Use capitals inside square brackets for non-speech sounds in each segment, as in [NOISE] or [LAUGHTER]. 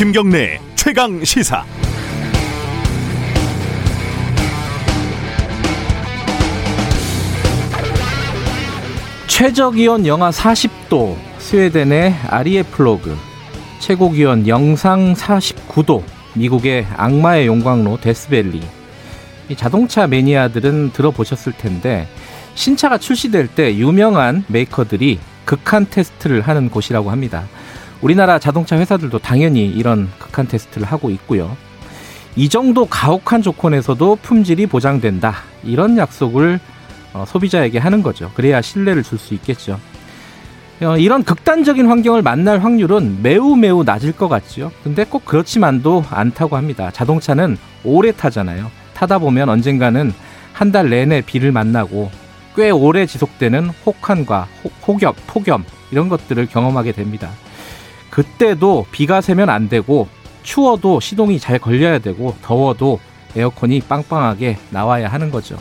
김경래 최강 시사. 최저 기온 영하 40도 스웨덴의 아리에플로그 최고 기온 영상 49도 미국의 악마의 용광로 데스밸리 자동차 매니아들은 들어보셨을 텐데 신차가 출시될 때 유명한 메이커들이 극한 테스트를 하는 곳이라고 합니다. 우리나라 자동차 회사들도 당연히 이런 극한 테스트를 하고 있고요. 이 정도 가혹한 조건에서도 품질이 보장된다. 이런 약속을 어, 소비자에게 하는 거죠. 그래야 신뢰를 줄 수 있겠죠. 어, 이런 극단적인 환경을 만날 확률은 매우 매우 낮을 것 같죠. 근데 꼭 그렇지만도 않다고 합니다. 자동차는 오래 타잖아요. 타다 보면 언젠가는 한 달 내내 비를 만나고 꽤 오래 지속되는 혹한과 혹엽, 폭염 이런 것들을 경험하게 됩니다. 그때도 비가 새면 안 되고 추워도 시동이 잘 걸려야 되고 더워도 에어컨이 빵빵하게 나와야 하는 거죠.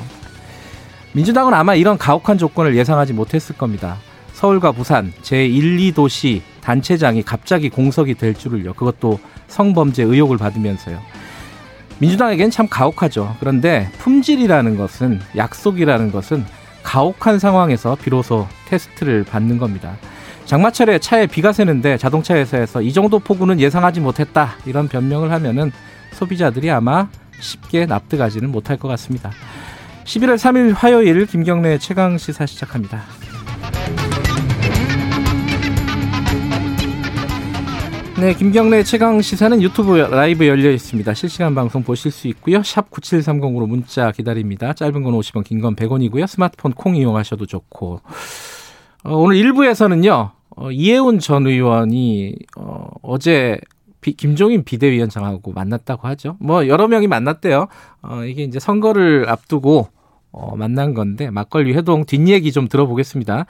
민주당은 아마 이런 가혹한 조건을 예상하지 못했을 겁니다. 서울과 부산 제1, 2도시 단체장이 갑자기 공석이 될 줄을요. 그것도 성범죄 의혹을 받으면서요. 민주당에겐 참 가혹하죠. 그런데 품질이라는 것은 약속이라는 것은 가혹한 상황에서 비로소 테스트를 받는 겁니다. 장마철에 차에 비가 새는데 자동차 회사에서 이 정도 폭우는 예상하지 못했다 이런 변명을 하면은 소비자들이 아마 쉽게 납득하지는 못할 것 같습니다. 11월 3일 화요일 김경래 최강 시사 시작합니다. 네, 김경래 최강 시사는 유튜브 라이브 열려 있습니다. 실시간 방송 보실 수 있고요. 샵 9730으로 문자 기다립니다. 짧은 건 50원, 긴 건 100원이고요. 스마트폰 콩 이용하셔도 좋고. 어, 오늘 1부에서는요. 어, 이해운 전 의원이 어, 어제 비, 김종인 비대위원장하고 만났다고 하죠. 뭐 여러 명이 만났대요. 어, 이게 이제 선거를 앞두고 어, 만난 건데 막걸리 회동 뒷얘기 좀 들어보겠습니다.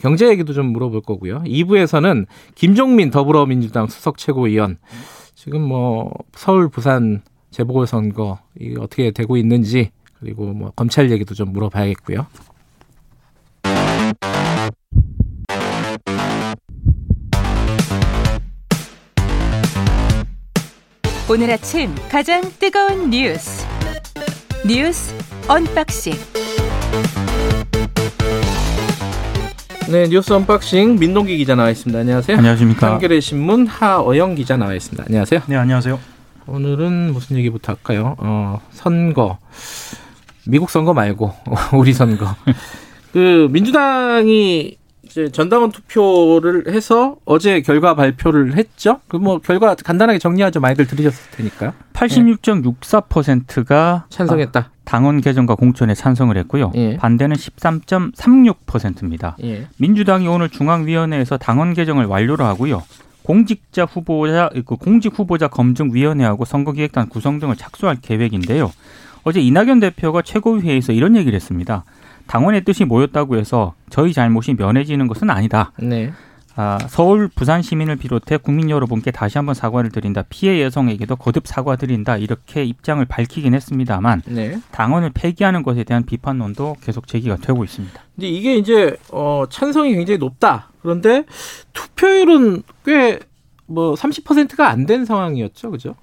경제 얘기도 좀 물어볼 거고요. 2부에서는 김종민 더불어민주당 수석 최고위원 지금 뭐 서울 부산 재보궐선거 이게 어떻게 되고 있는지 그리고 뭐 검찰 얘기도 좀 물어봐야겠고요. 오늘 아침 가장 뜨거운 뉴스 뉴스 unboxing 네, 뉴스 unboxing 민동기 기자 나와 있습니다. 안녕하세요. 안녕하십니까. 한겨레 신문 하어영 기자 나와 있습니다. 안녕하세요. 네, 안녕하세요. 오늘은 무슨 얘기부터 할까요? 어, 선거. 미국 선거 말고 [LAUGHS] 우리 선거. [LAUGHS] 그 민주당이 이제 전당원 투표를 해서 어제 결과 발표를 했죠. 그 뭐 결과 간단하게 정리하죠. 많이들 들으셨을 테니까. 86.64%가 찬성했다. 당원 개정과 공천에 찬성을 했고요. 예. 반대는 13.36%입니다. 예. 민주당이 오늘 중앙위원회에서 당원 개정을 완료를 하고요. 공직자 후보자 그 공직 후보자 검증 위원회하고 선거기획단 구성 등을 착수할 계획인데요. 어제 이낙연 대표가 최고위회에서 이런 얘기를 했습니다. 당원의 뜻이 모였다고 해서 저희 잘못이 면해지는 것은 아니다. 네. 아, 서울, 부산 시민을 비롯해 국민 여러분께 다시 한번 사과를 드린다. 피해 여성에게도 거듭 사과드린다. 이렇게 입장을 밝히긴 했습니다만 네. 당원을 폐기하는 것에 대한 비판론도 계속 제기가 되고 있습니다. 근데 이게 이제 어 찬성이 굉장히 높다. 그런데 투표율은 꽤 뭐 30%가 안 된 상황이었죠. 그죠?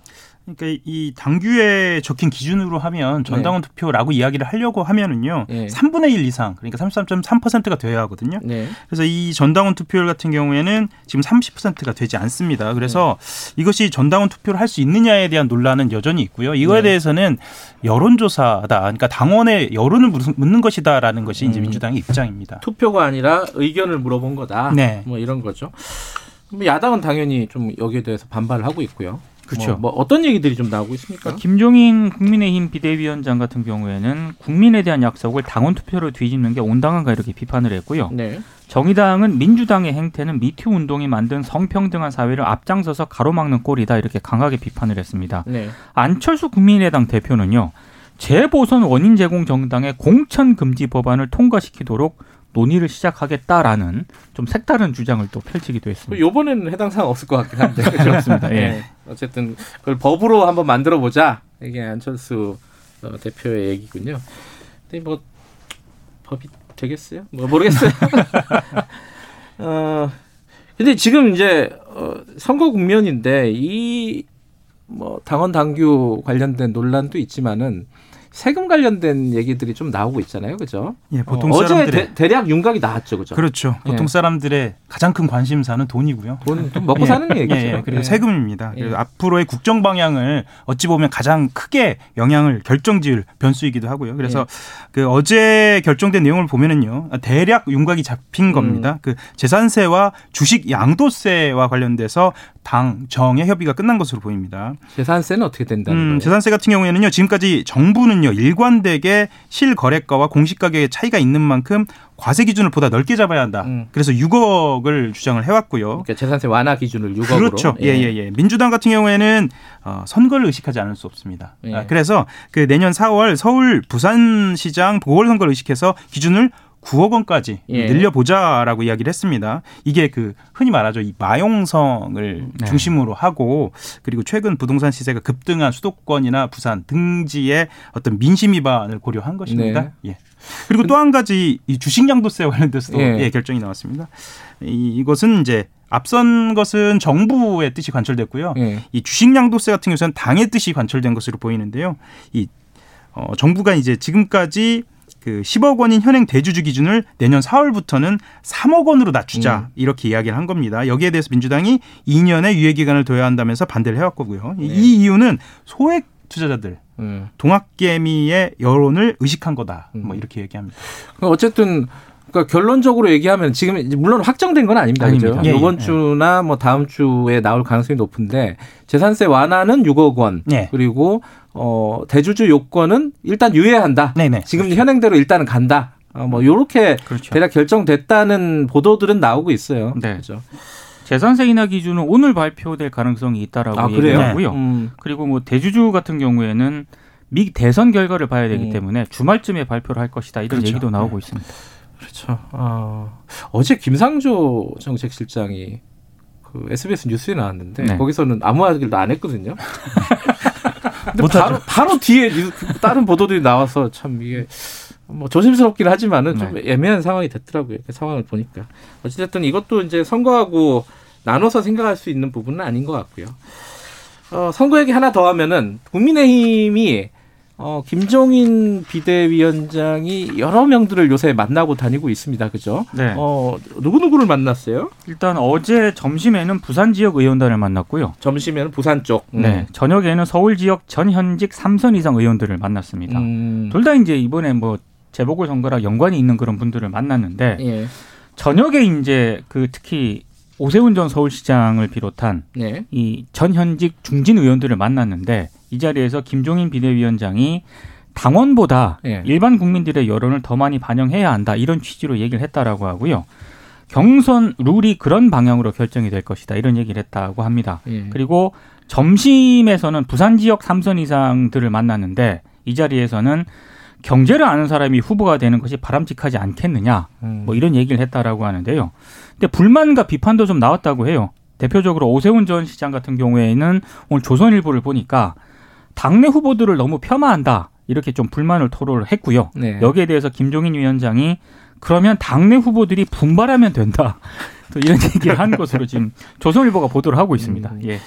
그러니까 이 당규에 적힌 기준으로 하면 전당원 네. 투표라고 이야기를 하려고 하면은요. 예. 3분의 1 이상 그러니까 33.3%가 돼야 하거든요. 네. 그래서 이 전당원 투표율 같은 경우에는 지금 30%가 되지 않습니다. 그래서 이것이 전당원 투표를 할 수 있느냐에 대한 논란은 여전히 있고요. 이거에 네. 대해서는 여론조사다. 그러니까 당원의 여론을 묻- 묻는 것이다라는 것이 이제 음. 민주당의 입장입니다. 투표가 아니라 의견을 물어본 거다. 네. 뭐 이런 거죠. 뭐 야당은 당연히 좀 여기에 대해서 반발을 하고 있고요. 그렇죠. 뭐, 뭐 어떤 얘기들이 좀 나오고 있습니까? 김종인 국민의힘 비대위원장 같은 경우에는 국민에 대한 약속을 당원 투표로 뒤집는 게 온당한가 이렇게 비판을 했고요. 네. 정의당은 민주당의 행태는 미투 운동이 만든 성평등한 사회를 앞장서서 가로막는 꼴이다 이렇게 강하게 비판을 했습니다. 네. 안철수 국민의당 대표는요. 재보선 원인 제공 정당의 공천 금지 법안을 통과시키도록 논의를 시작하겠다라는 좀 색다른 주장을 또 펼치기도 했습니다. 요번에는 해당 사항 없을 것 같긴 한데. [LAUGHS] 그렇습니다. 예. 네. 어쨌든 그걸 법으로 한번 만들어 보자. 이게 안철수 어, 대표의 얘기군요. 근데 뭐 법이 되겠어요? 뭐 모르겠어요. [LAUGHS] 어 근데 지금 이제 어, 선거 국면인데 이 뭐 당원 당규 관련된 논란도 있지만은 세금 관련된 얘기들이 좀 나오고 있잖아요, 그죠? 예, 보통 어, 사람들의 대, 대략 윤곽이 나왔죠, 그죠? 그렇죠. 보통 예. 사람들의 가장 큰 관심사는 돈이고요. 돈, 돈 먹고 예, 사는 얘기죠. 예, 예, 그리고 예. 세금입니다. 예. 그래서 앞으로의 국정 방향을 어찌 보면 가장 크게 영향을 결정지을 변수이기도 하고요. 그래서 예. 그 어제 결정된 내용을 보면은요, 대략 윤곽이 잡힌 음. 겁니다. 그 재산세와 주식 양도세와 관련돼서 당 정의 협의가 끝난 것으로 보입니다. 재산세는 어떻게 된다는 음, 거예요? 재산세 같은 경우에는요, 지금까지 정부는 요, 일관되게 실거래가와 공시가격의 차이가 있는 만큼 과세 기준을 보다 넓게 잡아야 한다. 음. 그래서 6억을 주장을 해왔고요. 그러니까 재산세 완화 기준을 6억으로. 그렇죠. 예, 예, 예. 민주당 같은 경우에는 어, 선거를 의식하지 않을 수 없습니다. 예. 아, 그래서 그 내년 4월 서울 부산시장 보궐선거를 의식해서 기준을 9억 원까지 예. 늘려보자라고 이야기를 했습니다. 이게 그 흔히 말하죠. 이 마용성을 네. 중심으로 하고 그리고 최근 부동산 시세가 급등한 수도권이나 부산 등지의 어떤 민심 위반을 고려한 것입니다. 네. 예. 그리고 또 한 가지 이 주식 양도세 관련돼서도 예. 예, 결정이 나왔습니다. 이, 이것은 이제 앞선 것은 정부의 뜻이 관철됐고요. 예. 이 주식 양도세 같은 경우는 당의 뜻이 관철된 것으로 보이는데요. 이 어, 정부가 이제 지금까지 그 10억 원인 현행 대주주 기준을 내년 4월부터는 3억 원으로 낮추자 음. 이렇게 이야기를 한 겁니다. 여기에 대해서 민주당이 2년의 유예 기간을 둬야 한다면서 반대를 해왔고요. 네. 이 이유는 소액 투자자들 음. 동학개미의 여론을 의식한 거다. 음. 뭐 이렇게 얘기합니다. 어쨌든 그러니까 결론적으로 얘기하면 지금 물론 확정된 건 아닙니다. 그죠? 아닙니다. 예, 예. 이번 주나 뭐 다음 주에 나올 가능성이 높은데 재산세 완화는 6억 원. 네. 그리고 어 대주주 요건은 일단 유예한다. 네네. 지금 현행대로 일단은 간다. 어, 뭐 요렇게 그렇죠. 대략 결정됐다는 보도들은 나오고 있어요. 네. 그죠? 재산세 인하 기준은 오늘 발표될 가능성이 있다라고 아? 얘기하고요. 음. 그리고 뭐 대주주 같은 경우에는 미 대선 결과를 봐야 되기 음. 때문에 주말쯤에 발표를 할 것이다 이런 그렇죠. 얘기도 나오고 있습니다. 그렇죠. 어, 어제 김상조 정책실장이 그 SBS 뉴스에 나왔는데 네. 거기서는 아무 말도 안 했거든요. [LAUGHS] 근데. 바로, 바로 뒤에 뉴- 다른 보도들이 나와서 참 이게 뭐 조심스럽긴 하지만은 좀 애매한 상황이 됐더라고요. 그 상황을 보니까 어찌됐든 이것도 이제 선거하고 나눠서 생각할 수 있는 부분은 아닌 것 같고요. 어, 선거 얘기 하나 더 하면은 국민의힘이 어, 김종인 비대위원장이 여러 명들을 요새 만나고 다니고 있습니다. 그죠? 네. 어, 누구누구를 만났어요? 일단 어제 점심에는 부산 지역 의원단을 만났고요. 점심에는 부산 쪽. 네. 저녁에는 서울 지역 전현직 3선 이상 의원들을 만났습니다. 음. 둘다 이제 이번에 뭐 재보궐 선거랑 연관이 있는 그런 분들을 만났는데 예. 저녁에 이제 그 특히 오세훈 전 서울시장을 비롯한 네. 이 전현직 중진 의원들을 만났는데 이 자리에서 김종인 비대위원장이 당원보다 예. 일반 국민들의 여론을 더 많이 반영해야 한다 이런 취지로 얘기를 했다라고 하고요. 경선 룰이 그런 방향으로 결정이 될 것이다 이런 얘기를 했다고 합니다. 예. 그리고 점심에서는 부산 지역 3선 이상들을 만났는데 이 자리에서는 경제를 아는 사람이 후보가 되는 것이 바람직하지 않겠느냐 음. 뭐 이런 얘기를 했다라고 하는데요. 근데 불만과 비판도 좀 나왔다고 해요. 대표적으로 오세훈 전 시장 같은 경우에는 오늘 조선일보를 보니까 당내 후보들을 너무 폄하한다 이렇게 좀 불만을 토로를 했고요. 네. 여기에 대해서 김종인 위원장이 그러면 당내 후보들이 분발하면 된다. [LAUGHS] 또 이런 얘기를 한 것으로 지금 조선일보가 보도를 하고 있습니다. 음. 예.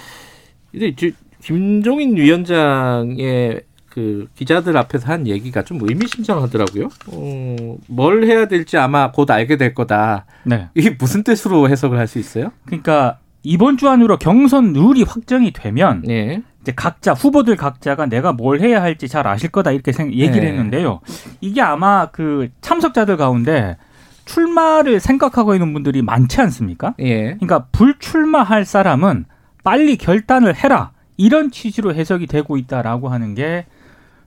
근데 이제 김종인 위원장의 그 기자들 앞에서 한 얘기가 좀 의미심장하더라고요. 어, 뭘 해야 될지 아마 곧 알게 될 거다. 네. 이게 무슨 뜻으로 해석을 할 수 있어요? 그러니까 이번 주 안으로 경선 룰이 확정이 되면 네. 이제 각자 후보들 각자가 내가 뭘 해야 할지 잘 아실 거다 이렇게 생, 얘기를 네. 했는데요. 이게 아마 그 참석자들 가운데 출마를 생각하고 있는 분들이 많지 않습니까? 예. 그러니까 불출마할 사람은 빨리 결단을 해라 이런 취지로 해석이 되고 있다라고 하는 게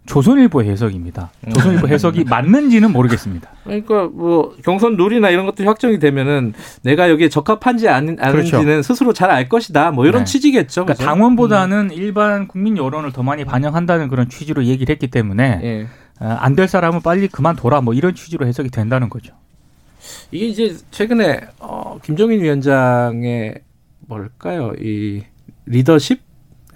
조선일보 해석입니다. 조선일보 해석이 맞는지는 모르겠습니다. 그러니까 뭐 경선 룰이나 이런 것들이 확정이 되면은 내가 여기에 적합한지 아닌, 아닌지는 그렇죠. 스스로 잘 알 것이다. 뭐 이런 네. 취지겠죠. 그러니까? 당원보다는 일반 국민 여론을 더 많이 반영한다는 그런 취지로 얘기를 했기 때문에 예. 안 될 사람은 빨리 그만둬라 뭐 이런 취지로 해석이 된다는 거죠. 이게 이제 최근에 어, 김종인 위원장의 뭘까요? 이 리더십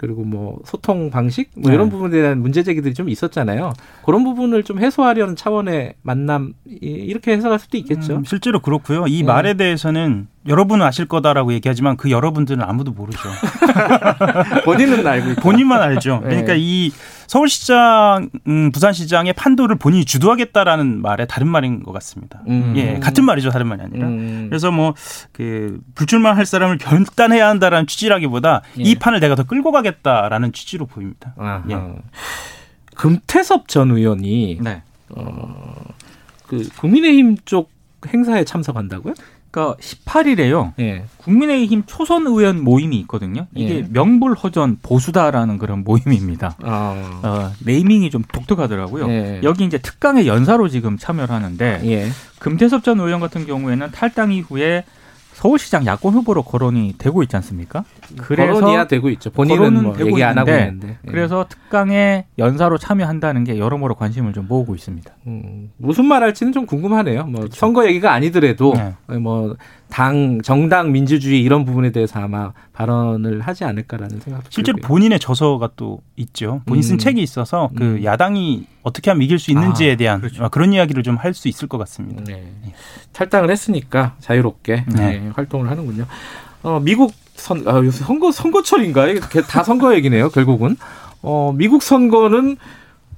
그리고 뭐 소통 방식 뭐 네. 이런 부분에 대한 문제 제기들이 좀 있었잖아요. 그런 부분을 좀 해소하려는 차원의 만남 이- 이렇게 해석할 수도 있겠죠. 음, 실제로 그렇고요. 이 네. 말에 대해서는 여러분은 아실 거다라고 얘기하지만 그 여러분들은 아무도 모르죠. [LAUGHS] 본인은 알고 있다. 본인만 알죠. 네. 그러니까 이 서울시장, 음, 부산시장의 판도를 본인이 주도하겠다라는 말의 다른 말인 것 같습니다. 음. 예, 같은 말이죠. 다른 말이 아니라. 음. 그래서 뭐 그 불출마 할 사람을 결단해야 한다라는 취지라기보다 예. 이 판을 내가 더 끌고 가겠다라는 취지로 보입니다. 아하. 예. 금태섭 전 의원이 네. 그 국민의힘 쪽 행사에 참석한다고요? 그러니까 18일에요. 예. 국민의힘 초선 의원 모임이 있거든요. 이게 예. 명불허전 보수다라는 그런 모임입니다. 아. 어, 네이밍이 좀 독특하더라고요. 예. 여기 이제 특강의 연사로 지금 참여를 하는데 예. 금태섭 전 의원 같은 경우에는 탈당 이후에 서울시장 야권 후보로 거론이 되고 있지 않습니까? 그래서 거론이야 되고 있죠. 본인은 뭐 되고 얘기 안 하고 있는데. 예. 그래서 특강에 연사로 참여한다는 게 여러모로 관심을 좀 모으고 있습니다. 음, 무슨 말 할지는 좀 궁금하네요. 뭐 선거 얘기가 아니더라도 네. 뭐 당 정당 민주주의 이런 부분에 대해서 아마 발언을 하지 않을까라는 생각도 실제로 들고요. 본인의 저서가 또 있죠. 본인 쓴 음. 책이 있어서 그 음. 야당이 어떻게 하면 이길 수 있는지에 아, 대한 그렇죠. 그런 이야기를 좀 할 수 있을 것 같습니다. 네. 탈당을 했으니까 자유롭게 네. 네, 활동을 하는군요. 어, 미국 선 아, 요새 선거 선거철인가? 이게 다 선거 얘기네요. 결국은 어, 미국 선거는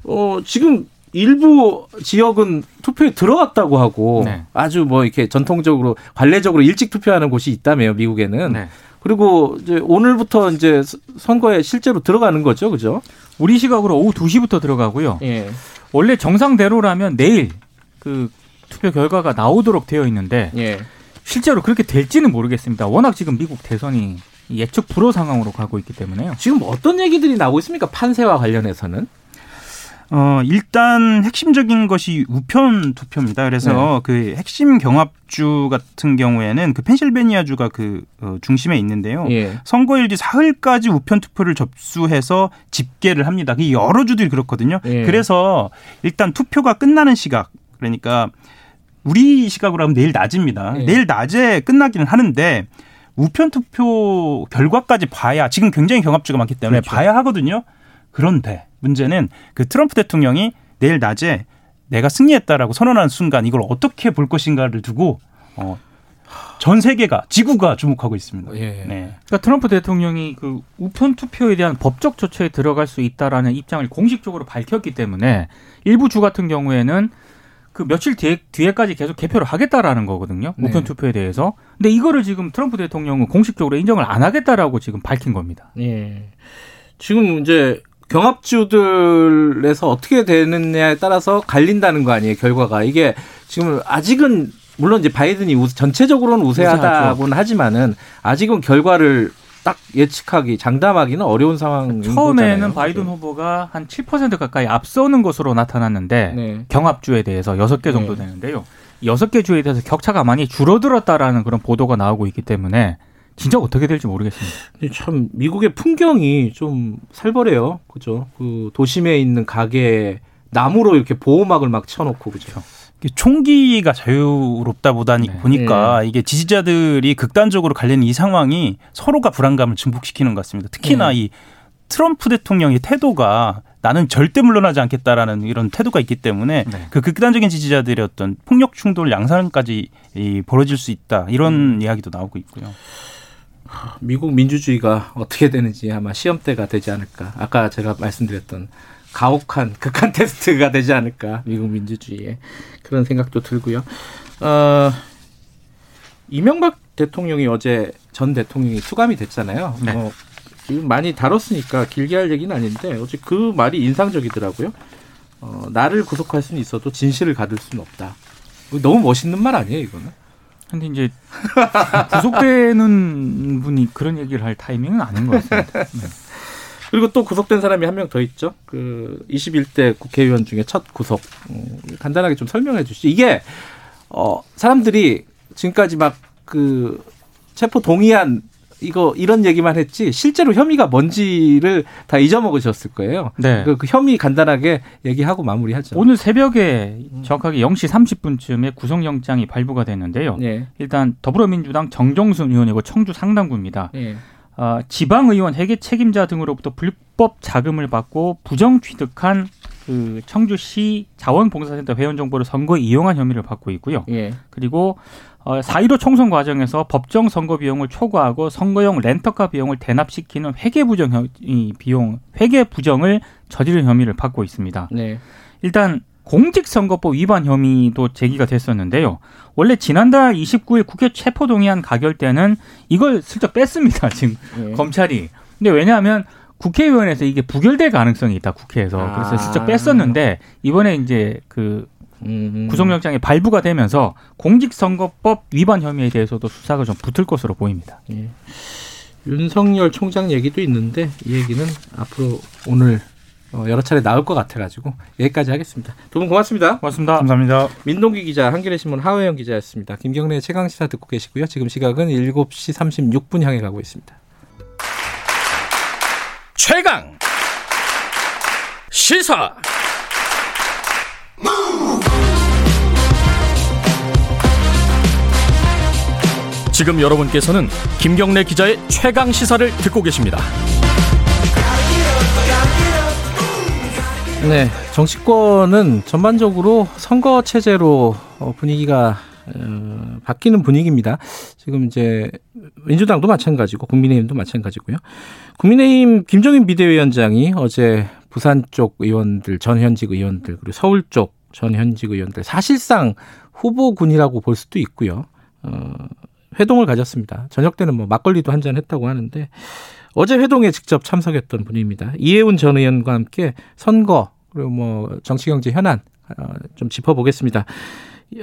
어, 지금 일부 지역은 투표에 들어갔다고 하고 네. 아주 뭐 이렇게 전통적으로 관례적으로 일찍 투표하는 곳이 있다며요. 미국에는. 네. 그리고 이제 오늘부터 이제 선거에 실제로 들어가는 거죠, 그죠? 우리 시각으로 오후 2시부터 들어가고요. 예. 원래 정상대로라면 내일 그 투표 결과가 나오도록 되어 있는데 예. 실제로 그렇게 될지는 모르겠습니다. 워낙 지금 미국 대선이 예측 불허 상황으로 가고 있기 때문에요. 지금 어떤 얘기들이 나오고 있습니까? 판세와 관련해서는? 어, 일단 핵심적인 것이 우편 투표입니다. 그래서 그 핵심 경합주 같은 경우에는 그 펜실베니아주가 그 어, 중심에 있는데요. 예. 선거일 뒤 사흘까지 우편 투표를 접수해서 집계를 합니다. 그 여러 주들이 그렇거든요. 예. 그래서 일단 투표가 끝나는 시각 그러니까 우리 시각으로 하면 내일 낮입니다. 예. 내일 낮에 끝나기는 하는데 우편 투표 결과까지 봐야 지금 굉장히 경합주가 많기 때문에 그렇죠. 봐야 하거든요. 그런데 문제는 그 트럼프 대통령이 내일 낮에 내가 승리했다라고 선언하는 순간 이걸 어떻게 볼 것인가를 두고 어, 전 세계가 지구가 주목하고 있습니다. 예. 네. 그러니까 트럼프 대통령이 그 우편 투표에 대한 법적 조처에 들어갈 수 있다라는 입장을 공식적으로 밝혔기 때문에 일부 주 같은 경우에는 그 며칠 뒤에, 뒤에까지 계속 개표를 하겠다라는 거거든요. 네. 우편 투표에 대해서. 근데 이거를 지금 트럼프 대통령은 공식적으로 인정을 안 하겠다라고 지금 밝힌 겁니다. 예. 지금 이제 경합주들에서 어떻게 되느냐에 따라서 갈린다는 거 아니에요, 결과가. 이게 지금 아직은 물론 이제 바이든이 우- 전체적으로는 우세하다고는 하지만은 아직은 결과를 딱 예측하기, 장담하기는 어려운 상황인 처음에는 거잖아요. 바이든 후보가 한 7% 가까이 앞서는 것으로 나타났는데 네. 경합주에 대해서 여섯 개 정도 네. 되는데요. 여섯 개 주에 대해서 격차가 많이 줄어들었다라는 그런 보도가 나오고 있기 때문에 진짜 어떻게 될지 모르겠습니다. 참 미국의 풍경이 좀 살벌해요. 그죠? 그 도심에 있는 가게에 나무로 이렇게 보호막을 막 쳐놓고 그죠? 총기가 자유롭다 보다니 네. 보니까 이게 지지자들이 극단적으로 갈리는 이 상황이 서로가 불안감을 증폭시키는 것 같습니다. 특히나 네. 이 트럼프 대통령의 태도가 나는 절대 물러나지 않겠다라는 이런 태도가 있기 때문에 네. 그 극단적인 지지자들의 어떤 폭력 충돌 양상까지 이 벌어질 수 있다 이런 이야기도 나오고 있고요. 미국 민주주의가 어떻게 되는지 아마 시험대가 되지 않을까. 아까 제가 말씀드렸던 가혹한 극한 [LAUGHS] 테스트가 되지 않을까. 미국 민주주의에 그런 생각도 들고요. 어, 이명박 대통령이 어제 전 대통령이 수감이 됐잖아요. 네. 뭐 지금 많이 다뤘으니까 길게 할 얘기는 아닌데 어제 그 말이 인상적이더라고요. 어, 나를 구속할 수는 있어도 진실을 가둘 수는 없다. 너무 멋있는 말 아니에요, 이거는? 근데 이제 구속되는 분이 그런 얘기를 할 타이밍은 아닌 것 같습니다. [LAUGHS] 네. 그리고 또 구속된 사람이 한 명 더 있죠. 그 21대 국회의원 중에 첫 구속. 음, 간단하게 좀 설명해 주시죠. 이게 어 사람들이 지금까지 막 그 체포 동의안 이거 이런 얘기만 했지 실제로 혐의가 뭔지를 다 잊어먹으셨을 거예요. 네. 그, 그 혐의 간단하게 얘기하고 마무리하죠. 오늘 새벽에 정확하게 0시 30분쯤에 구속영장이 발부가 됐는데요. 예. 일단 더불어민주당 정정순 의원이고 청주 상당구입니다. 예. 어, 지방의원 회계 책임자 등으로부터 불법 자금을 받고 부정 취득한 그 청주시 자원봉사센터 회원 정보를 선거에 이용한 혐의를 받고 있고요. 예. 그리고 어, 4.15 총선 과정에서 법정 선거 비용을 초과하고 선거용 렌터카 비용을 대납시키는 회계 부정 혐- 이 비용 회계 부정을 저지른 혐의를 받고 있습니다. 네. 일단 공직선거법 위반 혐의도 제기가 됐었는데요. 원래 지난달 29일 국회 체포동의안 가결 때는 이걸 슬쩍 뺐습니다. 지금 예. 검찰이. 근데 왜냐하면 국회의원에서 이게 부결될 가능성이 있다 국회에서 그래서 아. 슬쩍 뺐었는데 이번에 이제 그 음. 구속영장이 발부가 되면서 공직선거법 위반 혐의에 대해서도 수사가 좀 붙을 것으로 보입니다. 예. 윤석열 총장 얘기도 있는데 이 얘기는 앞으로 오늘 어, 여러 차례 나올 것 같아가지고 여기까지 하겠습니다. 두 분 고맙습니다. 고맙습니다. 감사합니다. 민동기 기자, 한겨레 신문 하호영 기자였습니다. 김경래 최강 시사 듣고 계시고요. 지금 시각은 7시 36분 향해 가고 있습니다. 최강 시사 지금 여러분께서는 김경래 기자의 최강 시사를 듣고 계십니다. 네, 정치권은 전반적으로 선거 체제로 어, 분위기가 어, 바뀌는 분위기입니다. 지금 이제 민주당도 마찬가지고 국민의힘도 마찬가지고요. 국민의힘 김종인 비대위원장이 어제 부산 쪽 의원들 전현직 의원들 그리고 서울 쪽 전현직 의원들 사실상 후보군이라고 볼 수도 있고요. 어, 회동을 가졌습니다. 저녁 때는 뭐 막걸리도 한 잔 했다고 하는데 어제 회동에 직접 참석했던 분입니다. 이해운 전 의원과 함께 선거 그리고 뭐 정치 경제 현안 어, 좀 짚어보겠습니다.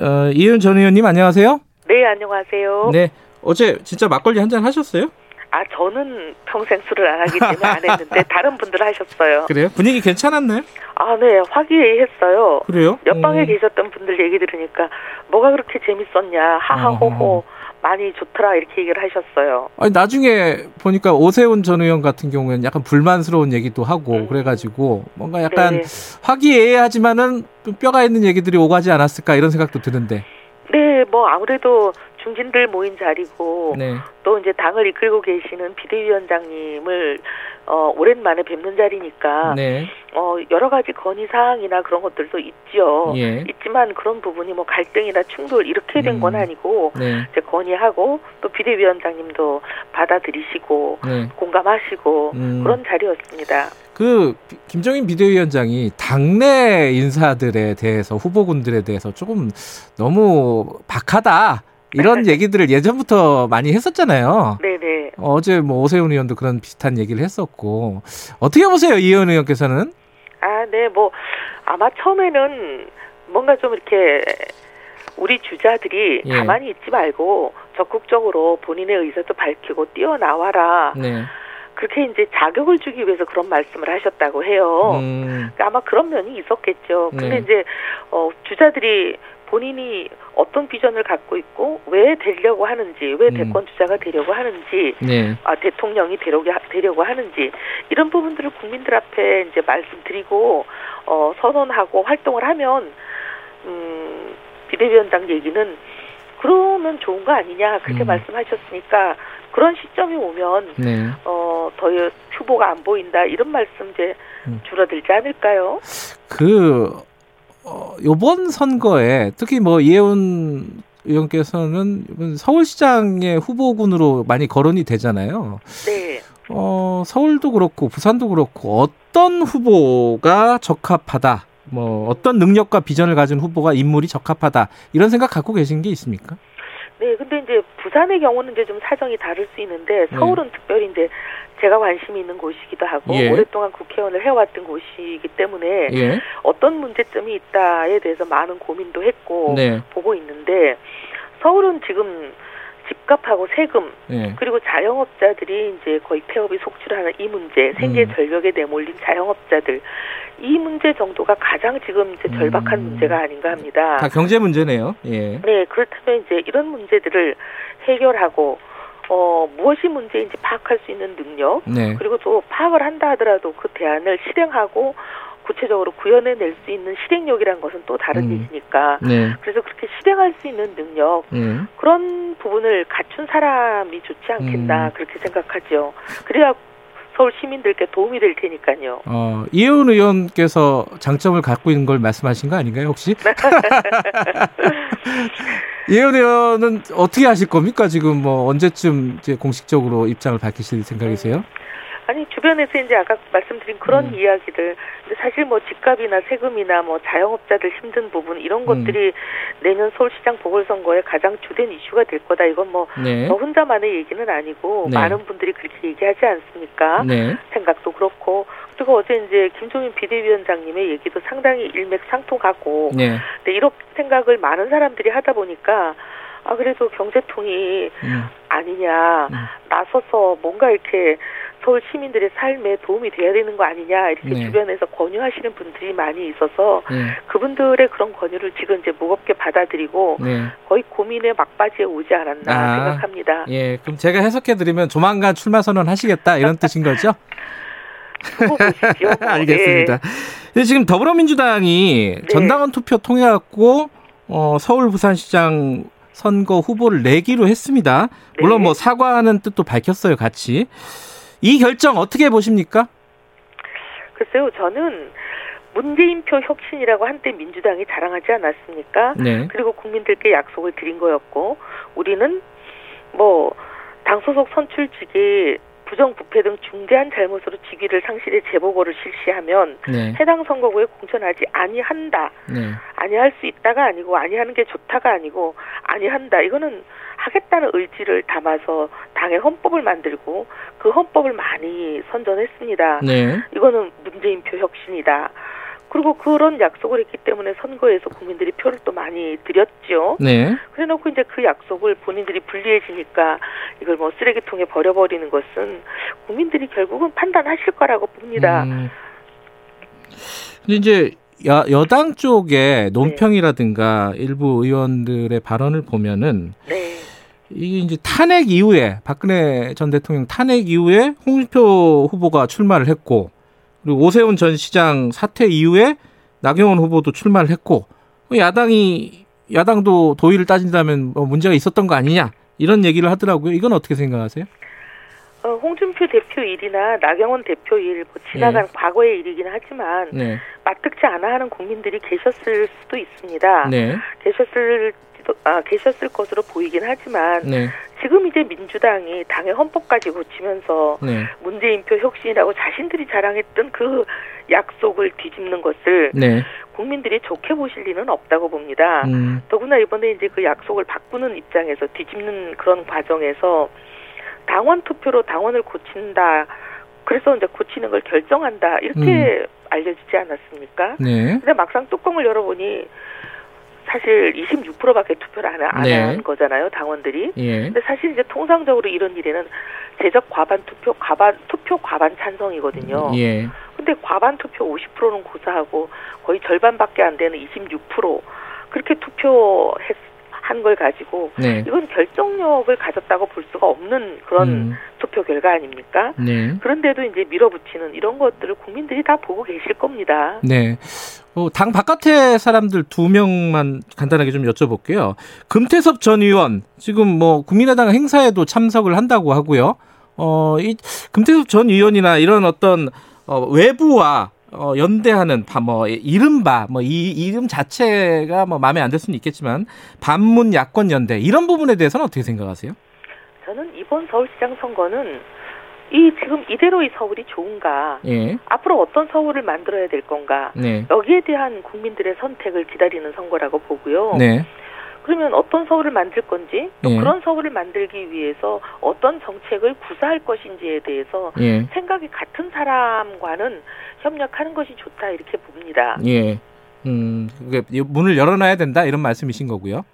어, 이해운 전 의원님 안녕하세요. 네, 안녕하세요. 네. 어제 진짜 막걸리 한 잔 하셨어요? 아, 저는 평생 술을 안 하기 때문에 안 했는데 [LAUGHS] 다른 분들 하셨어요. 그래요? 분위기 괜찮았나요? 아, 네, 화기애애했어요. 그래요? 옆방에 음. 계셨던 분들 얘기 들으니까 뭐가 그렇게 재밌었냐, 하하호호 많이 좋더라 이렇게 얘기를 하셨어요. 아니 나중에 보니까 오세훈 전 의원 같은 경우에는 약간 불만스러운 얘기도 하고 음. 그래가지고 뭔가 약간 네. 화기애애하지만은 좀 뼈가 있는 얘기들이 오가지 않았을까 이런 생각도 드는데. 네, 뭐 아무래도 중진들 모인 자리고 네. 또 이제 당을 이끌고 계시는 비대위원장님을 어, 오랜만에 뵙는 자리니까 네. 어, 여러 가지 건의 사항이나 그런 것들도 있죠. 예. 있지만 그런 부분이 뭐 갈등이나 충돌 이렇게 된건 음. 아니고 네. 이제 건의하고 또 비대위원장님도 받아들이시고 네. 공감하시고 음. 그런 자리였습니다. 그 비- 김정인 비대위원장이 당내 인사들에 대해서 후보군들에 대해서 조금 너무 박하다 이런 얘기들을 예전부터 많이 했었잖아요. 네네. 어제 뭐 오세훈 의원도 그런 비슷한 얘기를 했었고 어떻게 보세요 이혜원 의원께서는? 아, 네, 뭐 아마 처음에는 뭔가 좀 이렇게 우리 주자들이 예. 가만히 있지 말고 적극적으로 본인의 의사도 밝히고 뛰어나와라. 네. 그렇게 이제 자격을 주기 위해서 그런 말씀을 하셨다고 해요. 음, 그러니까 아마 그런 면이 있었겠죠. 근데 네. 이제 어, 주자들이 본인이 어떤 비전을 갖고 있고 왜 되려고 하는지, 왜 음. 대권 주자가 되려고 하는지, 네. 아, 대통령이 되려고, 하- 되려고 하는지 이런 부분들을 국민들 앞에 이제 말씀드리고 어, 선언하고 활동을 하면 음, 비대위원장 얘기는 그러면 좋은 거 아니냐 그렇게 음. 말씀하셨으니까 그런 시점이 오면 네. 어, 더 후보가 안 보인다 이런 말씀 이제 음. 줄어들지 않을까요? 그 어, 요번 선거에 특히 뭐 이혜훈 의원께서는 이번 서울시장의 후보군으로 많이 거론이 되잖아요. 네. 어, 서울도 그렇고 부산도 그렇고 어떤 후보가 적합하다. 뭐 어떤 능력과 비전을 가진 후보가 인물이 적합하다. 이런 생각 갖고 계신 게 있습니까? 네, 근데 이제 부산의 경우는 이제 좀 사정이 다를 수 있는데 서울은 특별히 이제 제가 관심이 있는 곳이기도 하고 예. 오랫동안 국회의원을 해왔던 곳이기 때문에 예. 어떤 문제점이 있다에 대해서 많은 고민도 했고 네. 보고 있는데 서울은 지금 집값하고 세금 예. 그리고 자영업자들이 이제 거의 폐업이 속출하는 이 문제 생계 음. 절벽에 내몰린 자영업자들 이 문제 정도가 가장 지금 이제 절박한 음. 문제가 아닌가 합니다. 다 경제 문제네요. 예. 네, 그렇다면 이제 이런 문제들을 해결하고 어 무엇이 문제인지 파악할 수 있는 능력 네. 그리고 또 파악을 한다 하더라도 그 대안을 실행하고 구체적으로 구현해낼 수 있는 실행력이란 것은 또 다른 음. 일이니까 네. 그래서 그렇게 수행할 수 있는 능력 예. 그런 부분을 갖춘 사람이 좋지 않겠나 음. 그렇게 생각하죠. 그래야 서울 시민들께 도움이 될 테니까요. 어, 이혜원 의원께서 장점을 갖고 있는 걸 말씀하신 거 아닌가요, 혹시? [LAUGHS] [LAUGHS] 이혜원 의원은 어떻게 하실 겁니까? 지금 뭐 언제쯤 이제 공식적으로 입장을 밝히실 생각이세요? 아니 주변에서 이제 아까 말씀드린 그런 음. 이야기들 근데 사실 뭐 집값이나 세금이나 뭐 자영업자들 힘든 부분 이런 음. 것들이 내년 서울시장 보궐선거의 가장 주된 이슈가 될 거다 이건 뭐 네. 저 혼자만의 얘기는 아니고 네. 많은 분들이 그렇게 얘기하지 않습니까? 네. 생각도 그렇고 그리고 어제 이제 김종인 비대위원장님의 얘기도 상당히 일맥상통하고 네. 근데 이런 생각을 많은 사람들이 하다 보니까 아 그래도 경제통이 음. 아니냐 음. 나서서 뭔가 이렇게 서울 시민들의 삶에 도움이 돼야 되는 거 아니냐 이렇게 네. 주변에서 권유하시는 분들이 많이 있어서 네. 그분들의 그런 권유를 지금 이제 무겁게 받아들이고 네. 거의 고민의 막바지에 오지 않았나 아, 생각합니다. 예. 그럼 제가 해석해 드리면 조만간 출마 선언 하시겠다 이런 뜻인 거죠? [LAUGHS] 뭐. 알겠습니다. 근데 지금 더불어민주당이 네. 전당원 투표 통해 갖고 어, 서울 부산시장 선거 후보를 내기로 했습니다. 물론 네. 뭐 사과하는 뜻도 밝혔어요, 같이. 이 결정 어떻게 보십니까? 예. 글쎄요, 저는 문재인표 혁신이라고 한때 민주당이 자랑하지 않았습니까? 네. 그리고 국민들께 약속을 드린 거였고 우리는 뭐 당 소속 선출직이 부정부패 등 중대한 잘못으로 직위를 상실해 재보고를 실시하면 네. 해당 선거구에 공천하지 아니한다. 네. 아니할 수 있다가 아니고 아니하는 게 좋다가 아니고 아니한다. 이거는 하겠다는 의지를 담아서 당의 헌법을 만들고 그 헌법을 많이 선전했습니다. 네. 이거는 문재인표 혁신이다. 그리고 그런 약속을 했기 때문에 선거에서 국민들이 표를 또 많이 드렸죠. 네. 그래놓고 이제 그 약속을 본인들이 불리해지니까 이걸 뭐 쓰레기통에 버려버리는 것은 국민들이 결국은 판단하실 거라고 봅니다. 음. 근데 이제 여, 여당 쪽의 논평이라든가 일부 의원들의 발언을 보면은 네. 이게 이제 탄핵 이후에 박근혜 전 대통령 탄핵 이후에 홍준표 후보가 출마를 했고 그리고 오세훈 전 시장 사퇴 이후에 나경원 후보도 출마를 했고 야당이 야당도 도의를 따진다면 뭐 문제가 있었던 거 아니냐 이런 얘기를 하더라고요. 이건 어떻게 생각하세요? 어, 홍준표 대표 일이나 나경원 대표 일, 뭐 지나간 과거의 일이긴 하지만 네, 마뜩지 않아 하는 국민들이 계셨을 수도 있습니다. 네, 계셨을 아, 계셨을 것으로 보이긴 하지만 네, 지금 이제 민주당이 당의 헌법까지 고치면서 네, 문재인표 혁신이라고 자신들이 자랑했던 그 약속을 뒤집는 것을 네. 국민들이 좋게 보실 리는 없다고 봅니다. 음, 더구나 이번에 이제 그 약속을 바꾸는 입장에서 뒤집는 그런 과정에서 당원 투표로 당원을 고친다. 그래서 이제 고치는 걸 결정한다. 이렇게 알려지지 않았습니까? 네, 근데 막상 뚜껑을 열어보니 사실 26%밖에 투표를 안, 안 네. 한 거잖아요, 당원들이. 예, 근데 사실 이제 통상적으로 이런 일에는 제적 과반 투표, 과반 투표 과반 찬성이거든요. 예, 근데 과반 투표 50%는 고사하고 거의 절반밖에 안 되는 26% 그렇게 투표 한 걸 가지고 네, 이건 결정력을 가졌다고 볼 수가 없는 그런 음, 투표 결과 아닙니까? 네. 그런데도 이제 밀어붙이는 이런 것들을 국민들이 다 보고 계실 겁니다. 네. 어, 당 바깥의 사람들 두 명만 간단하게 좀 여쭤볼게요. 금태섭 전 의원 지금 뭐 국민의당 행사에도 참석을 한다고 하고요. 어, 이 금태섭 전 의원이나 이런 어떤 어, 외부와 어, 연대하는 바, 뭐 이른바 뭐 이 이름 자체가 뭐 마음에 안 들 수는 있겠지만 반문 야권 연대 이런 부분에 대해서는 어떻게 생각하세요? 저는 이번 서울시장 선거는 이 지금 이대로의 서울이 좋은가? 예. 앞으로 어떤 서울을 만들어야 될 건가? 네. 여기에 대한 국민들의 선택을 기다리는 선거라고 보고요. 네. 그러면 어떤 서울을 만들 건지 또 예. 그런 서울을 만들기 위해서 어떤 정책을 구사할 것인지에 대해서 예. 생각이 같은 사람과는 협력하는 것이 좋다 이렇게 봅니다. 예. 음, 그게 문을 열어놔야 된다 이런 말씀이신 거고요.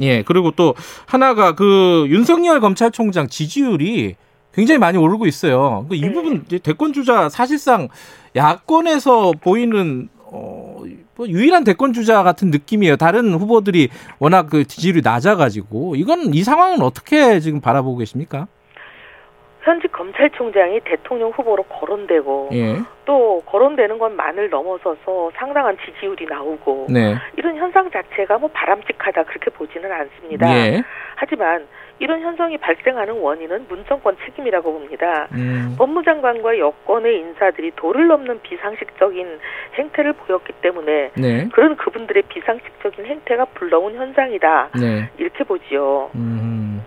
예. 그리고 또 하나가 그 윤석열 검찰총장 지지율이 굉장히 많이 오르고 있어요. 그이 네. 부분 대권 주자 사실상 야권에서 보이는 어, 뭐 유일한 대권 주자 같은 느낌이에요. 다른 후보들이 워낙 그 지지율이 낮아가지고 이건 이 상황은 어떻게 지금 바라보고 계십니까? 현직 검찰총장이 대통령 후보로 거론되고 예. 또 거론되는 것만을 넘어서서 상당한 지지율이 나오고 네. 이런 현상 자체가 뭐 바람직하다 그렇게 보지는 않습니다. 예. 하지만 이런 현상이 발생하는 원인은 문정권 책임이라고 봅니다. 음. 법무장관과 여권의 인사들이 도를 넘는 비상식적인 행태를 보였기 때문에 네. 그런 그분들의 비상식적인 행태가 불러온 현상이다. 네. 이렇게 보지요. 음.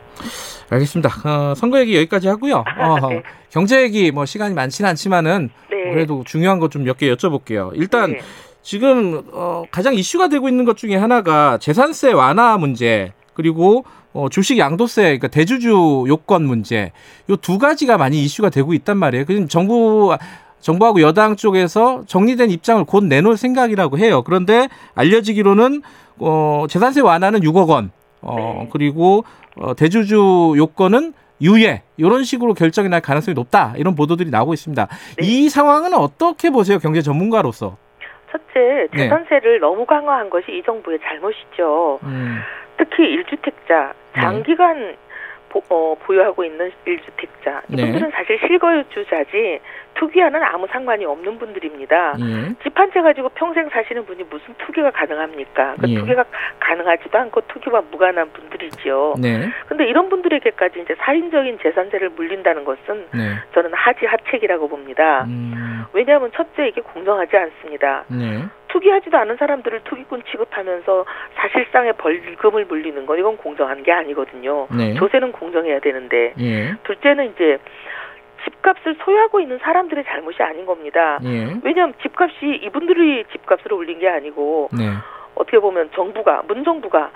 알겠습니다. 어, 선거 얘기 여기까지 하고요. 어, [LAUGHS] 네. 경제 얘기 뭐 시간이 많지는 않지만은 네. 그래도 중요한 것 좀 몇 개 여쭤볼게요. 일단 네. 지금 어, 가장 이슈가 되고 있는 것 중에 하나가 재산세 완화 문제 그리고 어, 주식 양도세 그러니까 대주주 요건 문제 요 두 가지가 많이 이슈가 되고 있단 말이에요. 그럼 정부 정부하고 여당 쪽에서 정리된 입장을 곧 내놓을 생각이라고 해요. 그런데 알려지기로는 어, 재산세 완화는 6억 원, 어, 네. 그리고 어, 대주주 요건은 유예 이런 식으로 결정이 날 가능성이 높다 이런 보도들이 나오고 있습니다. 네. 이 상황은 어떻게 보세요, 경제 전문가로서? 첫째, 네. 재산세를 너무 강화한 것이 이 정부의 잘못이죠. 음, 특히 일주택자, 네. 장기간 보, 어, 보유하고 있는 일주택자. 네. 이분들은 사실 실거주자지 투기와는 아무 상관이 없는 분들입니다. 예, 집한 채 가지고 평생 사시는 분이 무슨 투기가 가능합니까? 그 예. 투기가 가능하지도 않고 투기와 무관한 분들이지요. 네, 근데 이런 분들에게까지 이제 살인적인 재산세를 물린다는 것은 네, 저는 하지 하책이라고 봅니다. 음, 왜냐하면 첫째 이게 공정하지 않습니다. 네, 투기하지도 않은 사람들을 투기꾼 취급하면서 사실상의 벌금을 물리는 건 이건 공정한 게 아니거든요. 네, 조세는 공정해야 되는데 예, 둘째는 이제 집값을 소유하고 있는 사람들의 잘못이 아닌 겁니다. 예, 왜냐하면 집값이 이분들이 집값을 올린 게 아니고 네, 어떻게 보면 정부가 문정부가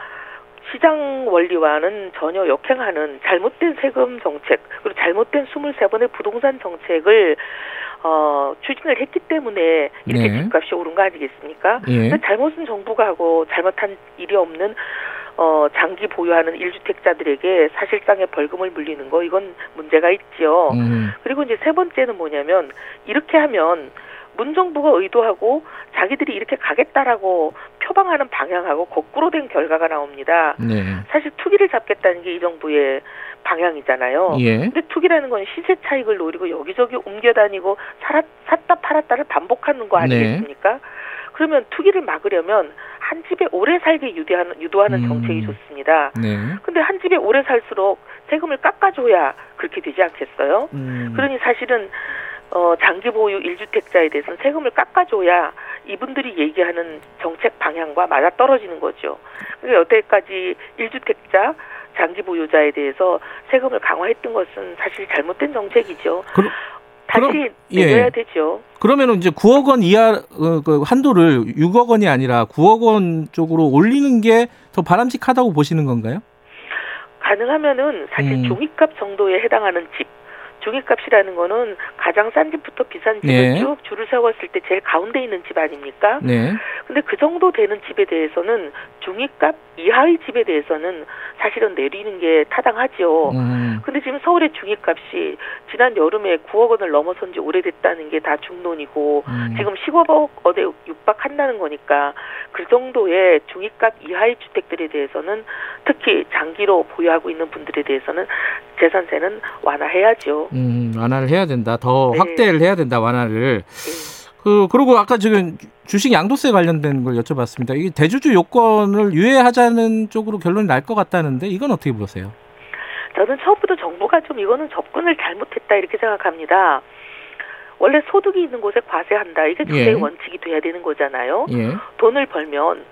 시장 원리와는 전혀 역행하는 잘못된 세금 정책 그리고 잘못된 23번의 부동산 정책을 어, 추진을 했기 때문에 이렇게 네. 집값이 오른 거 아니겠습니까? 예, 근데 잘못은 정부가 하고 잘못한 일이 없는 어, 장기 보유하는 일주택자들에게 사실상의 벌금을 물리는 거 이건 문제가 있지요. 음, 그리고 이제 세 번째는 뭐냐면 이렇게 하면 문정부가 의도하고 자기들이 이렇게 가겠다라고 표방하는 방향하고 거꾸로 된 결과가 나옵니다. 네, 사실 투기를 잡겠다는 게 이 정부의 방향이잖아요. 예, 근데 투기라는 건 시세 차익을 노리고 여기저기 옮겨 다니고 살았, 샀다 팔았다를 반복하는 거 네. 아니겠습니까? 그러면 투기를 막으려면 한 집에 오래 살게 유도하는, 유도하는 음. 정책이 좋습니다. 네, 근데 한 집에 오래 살수록 세금을 깎아줘야 그렇게 되지 않겠어요? 음, 그러니 사실은 어, 장기 보유 일주택자에 대해서는 세금을 깎아줘야 이분들이 얘기하는 정책 방향과 맞아 떨어지는 거죠. 그러니까 여태까지 일주택자 장기 보유자에 대해서 세금을 강화했던 것은 사실 잘못된 정책이죠. 그럼- 다시 그럼- 예. 내려야 되죠. 그러면은 이제 9억 원 이하 어, 그 한도를 6억 원이 아니라 9억 원 쪽으로 올리는 게 더 바람직하다고 보시는 건가요? 가능하면은 사실 음. 종이값 정도에 해당하는 집 종이값이라는 거는 가장 싼 집부터 비싼 집을 네. 쭉 줄을 세웠을 때 제일 가운데 있는 집 아닙니까? 네, 근데 그 정도 되는 집에 대해서는 중위값 이하의 집에 대해서는 사실은 내리는 게 타당하죠. 음, 근데 지금 서울의 중위값이 지난 여름에 9억 원을 넘어선 지 오래됐다는 게 다 중론이고 음, 지금 15억 원에 육박한다는 거니까 그 정도의 중위값 이하의 주택들에 대해서는 특히 장기로 보유하고 있는 분들에 대해서는 재산세는 완화해야죠. 음, 완화를 해야 된다. 더 네. 확대를 해야 된다. 완화를. 그 그리고 아까 지금 주식 양도세 관련된 걸 여쭤봤습니다. 이게 대주주 요건을 유예하자는 쪽으로 결론이 날 것 같다는데 이건 어떻게 보세요? 저는 처음부터 정부가 좀 이거는 접근을 잘못했다 이렇게 생각합니다. 원래 소득이 있는 곳에 과세한다. 이게 조세의 예. 원칙이 돼야 되는 거잖아요. 예, 돈을 벌면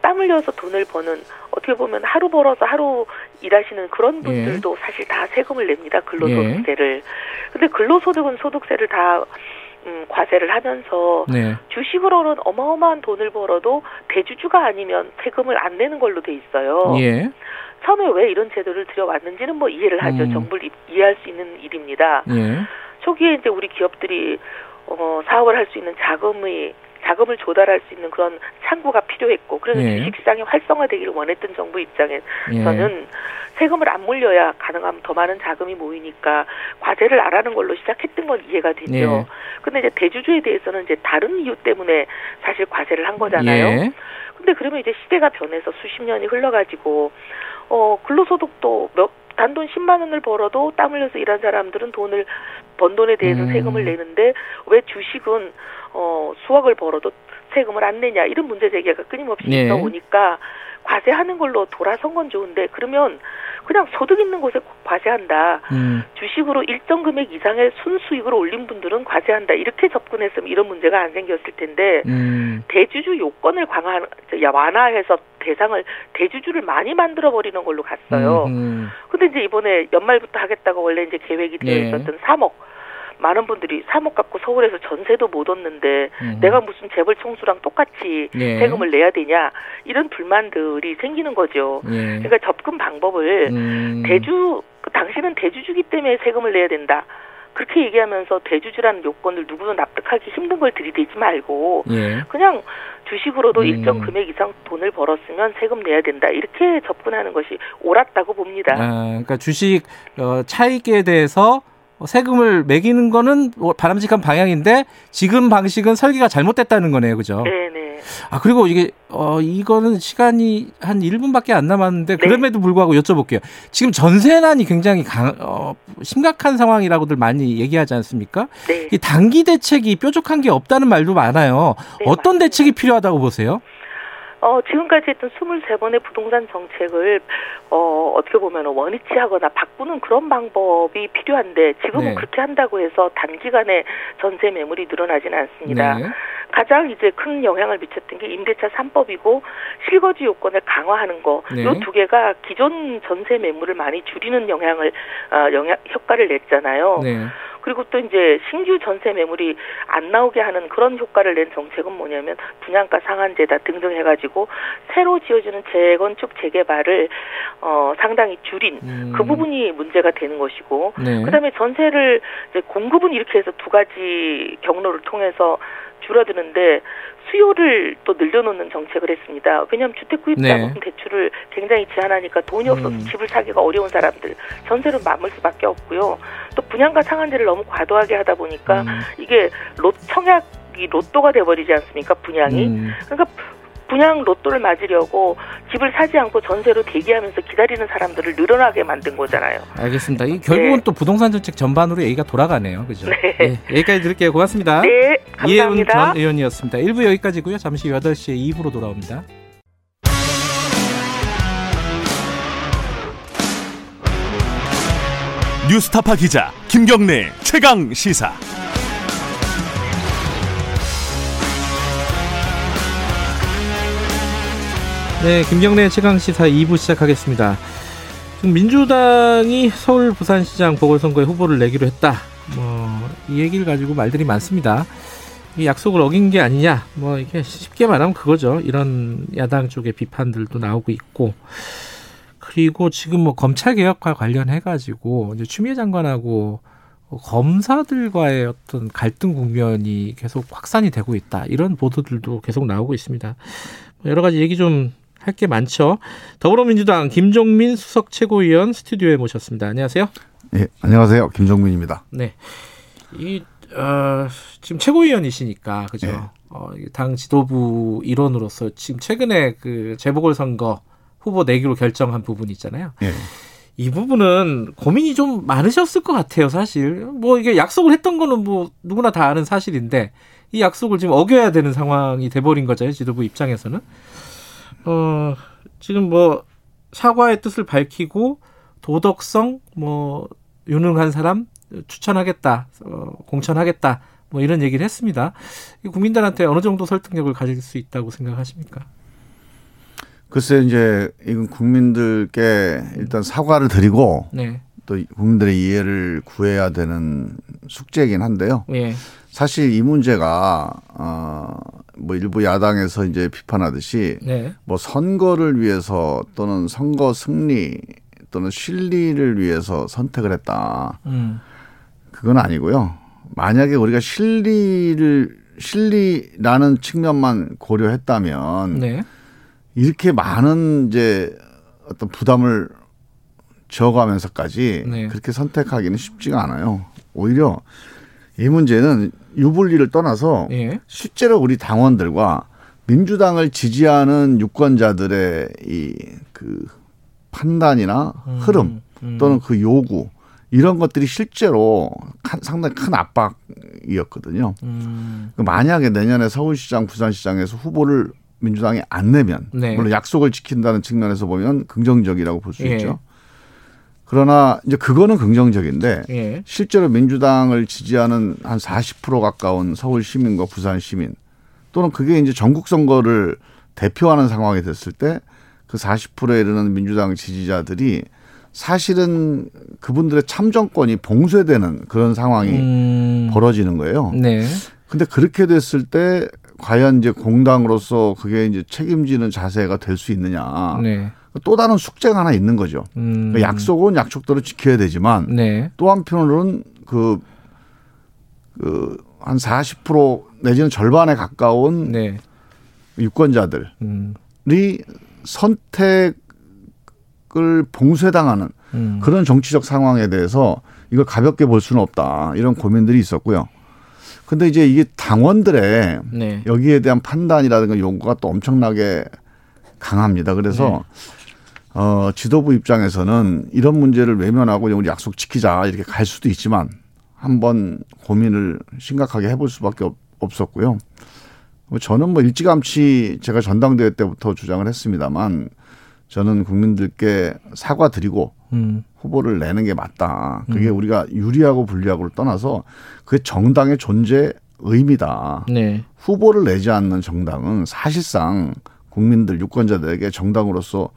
땀 흘려서 돈을 버는 어떻게 보면 하루 벌어서 하루 일하시는 그런 분들도 사실 다 세금을 냅니다. 근로소득세를. 근데 근로소득은 소득세를 다 음, 과세를 하면서 네, 주식으로는 어마어마한 돈을 벌어도 대주주가 아니면 세금을 안 내는 걸로 돼 있어요. 예, 처음에 왜 이런 제도를 들여왔는지는 뭐 이해를 하죠. 음. 정부를 이- 이해할 수 있는 일입니다. 예, 초기에 이제 우리 기업들이 어, 사업을 할 수 있는 자금이 자금을 조달할 수 있는 그런 창구가 필요했고 그래서 예. 주식 시장이 활성화되기를 원했던 정부 입장에서는 예, 세금을 안 물려야 가능하면 더 많은 자금이 모이니까 과세를 안 하는 걸로 시작했던 건 이해가 되죠. 예. 근데 이제 대주주에 대해서는 이제 다른 이유 때문에 사실 과세를 한 거잖아요. 예, 근데 그러면 이제 시대가 변해서 수십 년이 흘러가지고 어 근로소득도 몇 단돈 10만 원을 벌어도 땀 흘려서 일한 사람들은 돈을 번 돈에 대해서 음. 세금을 내는데 왜 주식은 어 수억을 벌어도 세금을 안 내냐 이런 문제 제기가 끊임없이 네. 있다 보니까 과세하는 걸로 돌아선 건 좋은데 그러면 그냥 소득 있는 곳에 과세한다. 음. 주식으로 일정 금액 이상의 순수익을 올린 분들은 과세한다. 이렇게 접근했으면 이런 문제가 안 생겼을 텐데 음. 대주주 요건을 강화 야, 완화해서 대상을 대주주를 많이 만들어 버리는 걸로 갔어요. 음. 근데 이제 이번에 연말부터 하겠다고 원래 이제 계획이 되어 네. 있었던 3억 많은 분들이 3억 갖고 서울에서 전세도 못 얻는데 음. 내가 무슨 재벌 총수랑 똑같이 예. 세금을 내야 되냐 이런 불만들이 생기는 거죠. 예. 그러니까 접근 방법을 음. 대주 그 당신은 대주주기 때문에 세금을 내야 된다. 그렇게 얘기하면서 대주주라는 요건을 누구도 납득하기 힘든 걸 들이대지 말고 예. 그냥 주식으로도 음. 일정 금액 이상 돈을 벌었으면 세금 내야 된다. 이렇게 접근하는 것이 옳았다고 봅니다. 아, 그러니까 주식 어, 차익에 대해서 세금을 매기는 거는 뭐 바람직한 방향인데 지금 방식은 설계가 잘못됐다는 거네요, 그죠? 네, 네. 아 그리고 이게 어 이거는 시간이 한 1분밖에 안 남았는데 네. 그럼에도 불구하고 여쭤볼게요. 지금 전세난이 굉장히 강, 어, 심각한 상황이라고들 많이 얘기하지 않습니까? 네. 이 단기 대책이 뾰족한 게 없다는 말도 많아요. 네, 어떤 맞습니다. 대책이 필요하다고 보세요? 어, 지금까지 했던 23번의 부동산 정책을, 어, 어떻게 보면 원위치하거나 바꾸는 그런 방법이 필요한데, 지금은 네. 그렇게 한다고 해서 단기간에 전세 매물이 늘어나지는 않습니다. 네. 가장 이제 큰 영향을 미쳤던 게 임대차 3법이고 실거주 요건을 강화하는 거. 네. 요두 개가 기존 전세 매물을 많이 줄이는 영향을 어, 영향 효과를 냈잖아요. 네. 그리고 또 이제 신규 전세 매물이 안 나오게 하는 그런 효과를 낸 정책은 뭐냐면 분양가 상한제다 등등 해가지고 새로 지어지는 재건축 재개발을 어 상당히 줄인 음. 그 부분이 문제가 되는 것이고 네. 그다음에 전세를 이제 공급은 이렇게 해서 두 가지 경로를 통해서 줄어드는데 수요를 또 늘려놓는 정책을 했습니다. 왜냐하면 주택 구입 네. 자금 대출을 굉장히 제한하니까 돈이 없어서 음. 집을 사기가 어려운 사람들 전세로 맞물 수밖에 없고요. 또 분양가 상한제를 너무 과도하게 하다 보니까 음. 이게 로 청약 이 로또가 돼버리지 않습니까? 분양이. 음. 그러니까 분양 로또를 맞으려고 집을 사지 않고 전세로 대기하면서 기다리는 사람들을 늘어나게 만든 거잖아요. 알겠습니다. 이 결국은 네. 또 부동산 정책 전반으로 얘기가 돌아가네요. 그죠? 네. 예, 여기까지 드릴게요. 고맙습니다. 네, 이혜훈 감사합니다. 전 의원이었습니다. 1부 여기까지고요. 잠시 8시에 2부로 돌아옵니다. 뉴스타파 기자 김경래 최강 시사. 네, 김경래 최강 시사 2부 시작하겠습니다. 지금 민주당이 서울 부산시장 보궐선거에 후보를 내기로 했다. 뭐 이 얘기를 가지고 말들이 많습니다. 이 약속을 어긴 게 아니냐. 뭐 이게 쉽게 말하면 그거죠. 이런 야당 쪽의 비판들도 나오고 있고. 그리고 지금 뭐 검찰 개혁과 관련해 가지고 이제 추미애 장관하고 검사들과의 어떤 갈등 국면이 계속 확산이 되고 있다. 이런 보도들도 계속 나오고 있습니다. 뭐 여러 가지 얘기 좀 할 게 많죠. 더불어민주당 김종민 수석 최고위원 스튜디오에 모셨습니다. 안녕하세요. 예, 안녕하세요. 김종민입니다. 네. 이, 어, 지금 최고위원이시니까, 그죠? 예. 어, 이당 지도부 일원으로서 지금 최근에 그 재보궐 선거 후보 내기로 결정한 부분이 있잖아요. 예. 이 부분은 고민이 좀 많으셨을 것 같아요, 사실. 뭐 이게 약속을 했던 거는 뭐 누구나 다 아는 사실인데 이 약속을 지금 어겨야 되는 상황이 돼버린 거죠, 지도부 입장에서는. 어, 지금 뭐 사과의 뜻을 밝히고 도덕성, 뭐 유능한 사람 추천하겠다, 어, 공천하겠다, 뭐 이런 얘기를 했습니다. 이 국민들한테 어느 정도 설득력을 가질 수 있다고 생각하십니까? 글쎄 이제 이건 국민들께 일단 사과를 드리고 네, 또 국민들의 이해를 구해야 되는 숙제이긴 한데요. 예, 사실 이 문제가 어 뭐 일부 야당에서 이제 비판하듯이 네, 뭐 선거를 위해서 또는 선거 승리 또는 실리를 위해서 선택을 했다. 음, 그건 아니고요. 만약에 우리가 실리를 실리라는 측면만 고려했다면 네, 이렇게 많은 이제 어떤 부담을 지어가면서까지 네. 그렇게 선택하기는 쉽지가 않아요. 오히려 이 문제는 유불리를 떠나서 예, 실제로 우리 당원들과 민주당을 지지하는 유권자들의 이 그 판단이나 음, 흐름 또는 그 요구 이런 것들이 실제로 큰- 상당히 큰 압박이었거든요. 음. 그 만약에 내년에 서울시장, 부산시장에서 후보를 민주당이 안 내면 네. 물론 약속을 지킨다는 측면에서 보면 긍정적이라고 볼수 예. 있죠. 그러나 이제 그거는 긍정적인데 예. 실제로 민주당을 지지하는 한 40% 가까운 서울 시민과 부산 시민 또는 그게 이제 전국 선거를 대표하는 상황이 됐을 때 그 40%에 이르는 민주당 지지자들이 사실은 그분들의 참정권이 봉쇄되는 그런 상황이 음. 벌어지는 거예요. 네. 근데 그렇게 됐을 때 과연 이제 공당으로서 그게 이제 책임지는 자세가 될 수 있느냐. 네. 또 다른 숙제가 하나 있는 거죠. 음. 그 약속은 약속대로 지켜야 되지만 네. 또 한편으로는 그, 그, 한 40% 내지는 절반에 가까운 네. 유권자들이 음. 선택을 봉쇄당하는 음. 그런 정치적 상황에 대해서 이걸 가볍게 볼 수는 없다. 이런 고민들이 있었고요. 근데 이제 이게 당원들의 네. 여기에 대한 판단이라든가 요구가 또 엄청나게 강합니다. 그래서 어, 지도부 입장에서는 이런 문제를 외면하고 우리 약속 지키자 이렇게 갈 수도 있지만 한번 고민을 심각하게 해볼 수밖에 없- 없었고요. 뭐 저는 뭐 일찌감치 제가 전당대회 때부터 주장을 했습니다만 저는 국민들께 사과드리고 음. 후보를 내는 게 맞다. 그게 우리가 유리하고 불리하고를 떠나서 그게 정당의 존재 의미다. 네. 후보를 내지 않는 정당은 사실상 국민들 유권자들에게 정당으로서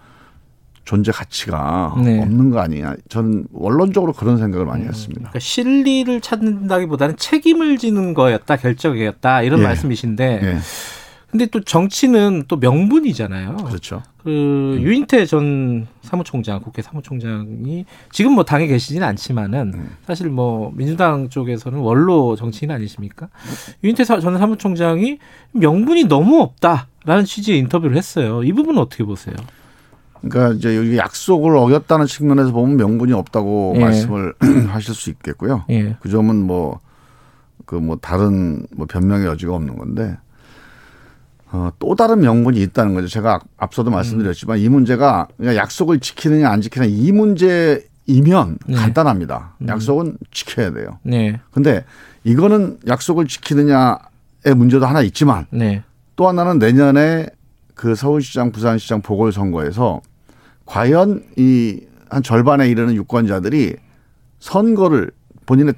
존재 가치가 네. 없는 거 아니냐. 저는 원론적으로 그런 생각을 많이 했습니다. 그러니까 실리를 찾는다기보다는 책임을 지는 거였다, 결정이었다 이런 예. 말씀이신데, 예, 근데 또 정치는 또 명분이잖아요. 그렇죠. 그 유인태 전 사무총장, 국회 사무총장이 지금 뭐 당에 계시지는 않지만은 음. 사실 뭐 민주당 쪽에서는 원로 정치인 아니십니까? 유인태 사- 전 사무총장이 명분이 너무 없다라는 취지의 인터뷰를 했어요. 이 부분은 어떻게 보세요? 그러니까 이제 여기 약속을 어겼다는 측면에서 보면 명분이 없다고 예. 말씀을 [CLEARS THROAT] 하실 수 있겠고요. 예. 그 점은 뭐, 그뭐 다른 뭐 변명의 여지가 없는 건데, 어, 또 다른 명분이 있다는 거죠. 제가 앞- 앞서도 말씀드렸지만 이 문제가 그냥 약속을 지키느냐 안 지키느냐 이 문제이면 네. 간단합니다. 약속은 지켜야 돼요. 네. 근데 이거는 약속을 지키느냐의 문제도 하나 있지만 네. 또 하나는 내년에 그 서울시장, 부산시장 보궐선거에서 과연 이 한 절반에 이르는 유권자들이 선거를 본인의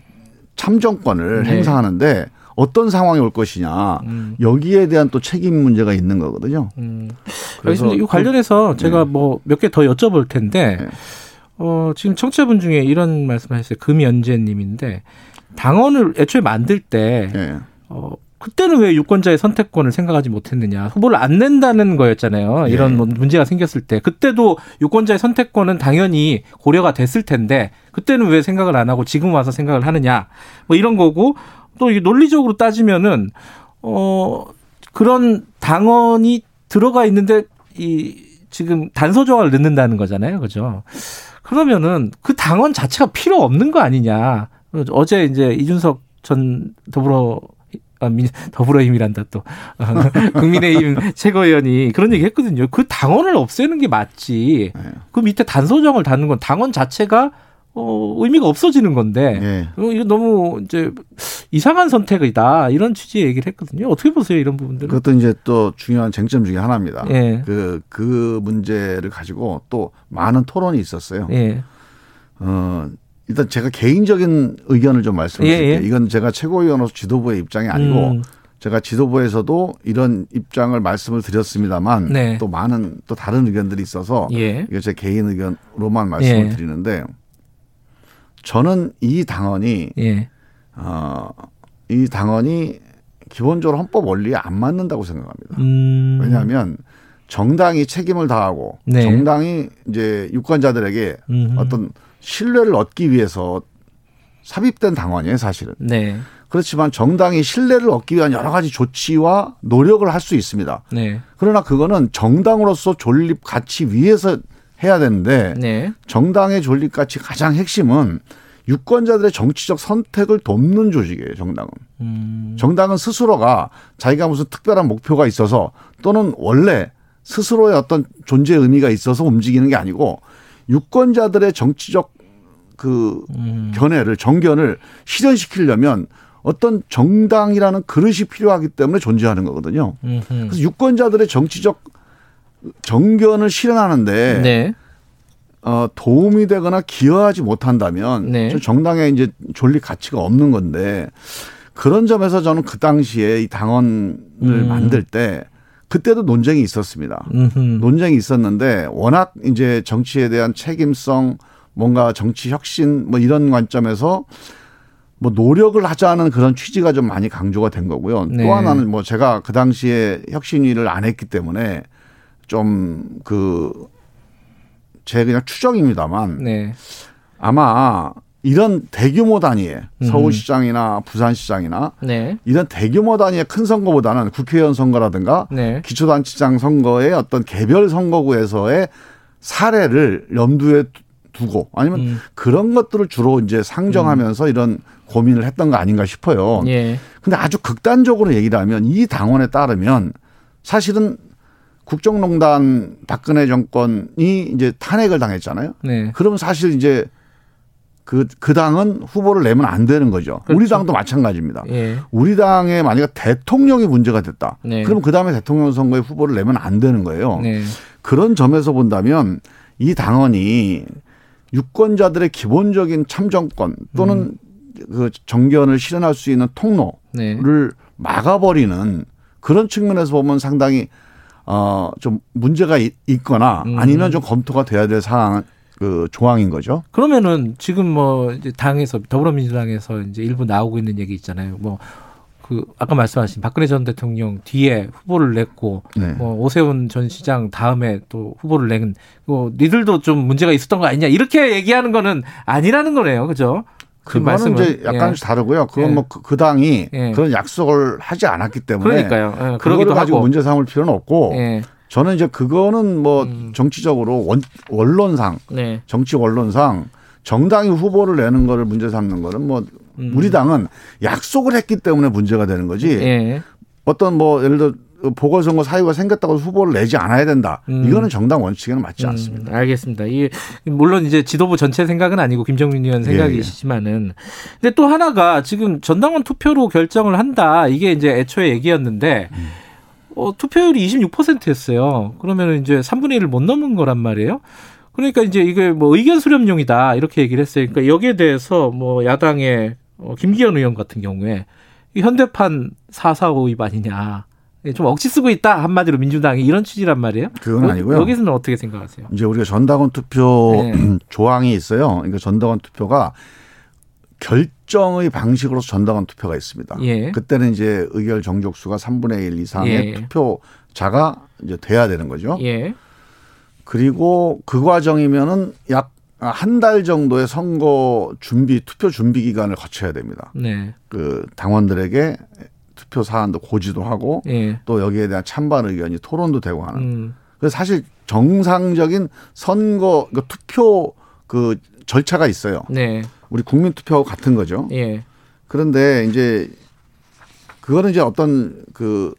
참정권을 네. 행사하는데 어떤 상황이 올 것이냐 음. 여기에 대한 또 책임 문제가 있는 거거든요. 음. 그래서 그래서 이 관련해서 제가 뭐몇 개 더 여쭤볼 텐데 네. 어, 지금 청취자분 중에 이런 말씀을 하셨어요. 금연재님인데 당원을 애초에 만들 때 예. 어, 그때는 왜 유권자의 선택권을 생각하지 못했느냐. 후보를 안 낸다는 거였잖아요. 이런 예. 뭐 문제가 생겼을 때. 그때도 유권자의 선택권은 당연히 고려가 됐을 텐데 그때는 왜 생각을 안 하고 지금 와서 생각을 하느냐. 뭐 이런 거고 또 이게 논리적으로 따지면은 어, 그런 당원이 들어가 있는데 이 지금 단서 조항을 넣는다는 거잖아요. 그죠? 그러면은 그 당원 자체가 필요 없는 거 아니냐. 어제 이제 이준석 전 더불어 아, 민, 더불어힘이란다 또 어, [LAUGHS] 국민의힘 최고위원이 그런 얘기 했거든요. 그 당원을 없애는 게 맞지. 그 밑에 단서정을 닫는 건 당원 자체가 어, 의미가 없어지는 건데 예. 어, 이거 너무 이제 이상한 선택이다 이런 취지의 얘기를 했거든요. 어떻게 보세요 이런 부분들은? 그것도 이제 또 중요한 쟁점 중에 하나입니다. 예. 그, 그 문제를 가지고 또 많은 토론이 있었어요. 예. 어, 일단 제가 개인적인 의견을 좀 말씀드릴게요. 예, 예. 이건 제가 최고위원으로서 지도부의 입장이 아니고 음. 제가 지도부에서도 이런 입장을 말씀을 드렸습니다만 네. 또 많은 또 다른 의견들이 있어서 예. 이게 제 개인 의견으로만 말씀을 예. 드리는데 저는 이 당원이 예. 어, 이 당원이 기본적으로 헌법 원리에 안 맞는다고 생각합니다. 음. 왜냐하면 정당이 책임을 다하고 네. 정당이 이제 유권자들에게 음흠. 어떤 신뢰를 얻기 위해서 삽입된 당원이에요, 사실은. 네. 그렇지만 정당이 신뢰를 얻기 위한 여러 가지 조치와 노력을 할 수 있습니다. 네. 그러나 그거는 정당으로서 존립 가치 위에서 해야 되는데 네. 정당의 존립 가치 가장 핵심은 유권자들의 정치적 선택을 돕는 조직이에요, 정당은. 음. 정당은 스스로가 자기가 무슨 특별한 목표가 있어서 또는 원래 스스로의 어떤 존재 의미가 있어서 움직이는 게 아니고 유권자들의 정치적 그 음. 견해를 정견을 실현시키려면 어떤 정당이라는 그릇이 필요하기 때문에 존재하는 거거든요. 음흠. 그래서 유권자들의 정치적 정견을 실현하는데 네. 어, 도움이 되거나 기여하지 못한다면 네. 저 정당에 이제 존립 가치가 없는 건데 그런 점에서 저는 그 당시에 이 당원을 음. 만들 때 그때도 논쟁이 있었습니다. 음흠. 논쟁이 있었는데 워낙 이제 정치에 대한 책임성 뭔가 정치 혁신 뭐 이런 관점에서 뭐 노력을 하자는 그런 취지가 좀 많이 강조가 된 거고요. 네. 또 하나는 뭐 제가 그 당시에 혁신위를 안 했기 때문에 좀 그 제 그냥 추정입니다만 네. 아마 이런 대규모 단위의 음. 서울시장이나 부산시장이나 네. 이런 대규모 단위의 큰 선거보다는 국회의원 선거라든가 네. 기초단체장 선거의 어떤 개별 선거구에서의 사례를 염두에 두고 아니면 음. 그런 것들을 주로 이제 상정하면서 이런 고민을 했던 거 아닌가 싶어요. 예. 근데 아주 극단적으로 얘기를 하면 이 당원에 따르면 사실은 국정농단 박근혜 정권이 이제 탄핵을 당했잖아요. 네. 그러면 사실 이제 그, 그 당은 후보를 내면 안 되는 거죠. 우리 그렇죠. 당도 마찬가지입니다. 예. 우리 당에 만약에 대통령이 문제가 됐다. 네. 그럼 그 다음에 대통령 선거에 후보를 내면 안 되는 거예요. 네. 그런 점에서 본다면 이 당원이 유권자들의 기본적인 참정권 또는 그 정견을 실현할 수 있는 통로를 네. 막아버리는 그런 측면에서 보면 상당히 어 좀 문제가 있- 있거나 음. 아니면 좀 검토가 돼야 될 상황 그 조항인 거죠. 그러면은 지금 뭐 이제 당에서 더불어민주당에서 이제 일부 나오고 있는 얘기 있잖아요. 뭐 그 아까 말씀하신 박근혜 전 대통령 뒤에 후보를 냈고 네. 뭐 오세훈 전 시장 다음에 또 후보를 낸 뭐 니들도 좀 문제가 있었던 거 아니냐 이렇게 얘기하는 거는 아니라는 거네요. 그죠? 그 그거는. 이제 약간 다르고요. 그건 예. 뭐그 당이 예. 그런 약속을 하지 않았기 때문에 그러니까요. 예, 그거를 가지고 하고. 문제 삼을 필요는 없고 예. 저는 이제 그거는 뭐 음. 정치적으로 원, 원론상 네. 정치 원론상 정당이 후보를 내는 거를 문제 삼는 거는 뭐 음. 우리 당은 약속을 했기 때문에 문제가 되는 거지 예. 어떤 뭐 예를 들어 보궐선거 사유가 생겼다고 후보를 내지 않아야 된다. 음. 이거는 정당 원칙에는 맞지 않습니다. 음, 알겠습니다. 이 물론 이제 지도부 전체 생각은 아니고 김정민 의원 생각이시지만은 근데 또 하나가 지금 전당원 투표로 결정을 한다. 이게 이제 애초에 얘기였는데 음. 어, 투표율이 26%였어요. 그러면 이제 3분의 1을 못 넘은 거란 말이에요. 그러니까 이제 이게 뭐 의견 수렴용이다 이렇게 얘기를 했어요. 그러니까 여기에 대해서 뭐 야당의 어, 김기현 의원 같은 경우에 이 현대판 445 위반이냐. 좀 억지 쓰고 있다 한마디로 민주당이 이런 취지란 말이에요. 그건 아니고요. 여기서는 어떻게 생각하세요? 이제 우리가 전당원 투표 네. [CLEARS THROAT] 조항이 있어요. 그러니까 전당원 투표가 결정의 방식으로서 전당원 투표가 있습니다. 예. 그때는 이제 의결 정족수가 3분의 1 이상의 예. 투표자가 이제 돼야 되는 거죠. 예. 그리고 그 과정이면은 약 한 달 정도의 선거 준비 투표 준비 기간을 거쳐야 됩니다. 네. 그 당원들에게 투표 사안도 고지도 하고 예. 또 여기에 대한 찬반 의견이 토론도 되고 하는. 음. 그래서 사실 정상적인 선거 그 투표 그 절차가 있어요. 네. 우리 국민 투표하고 같은 거죠. 예. 그런데 이제 그거는 이제 어떤 그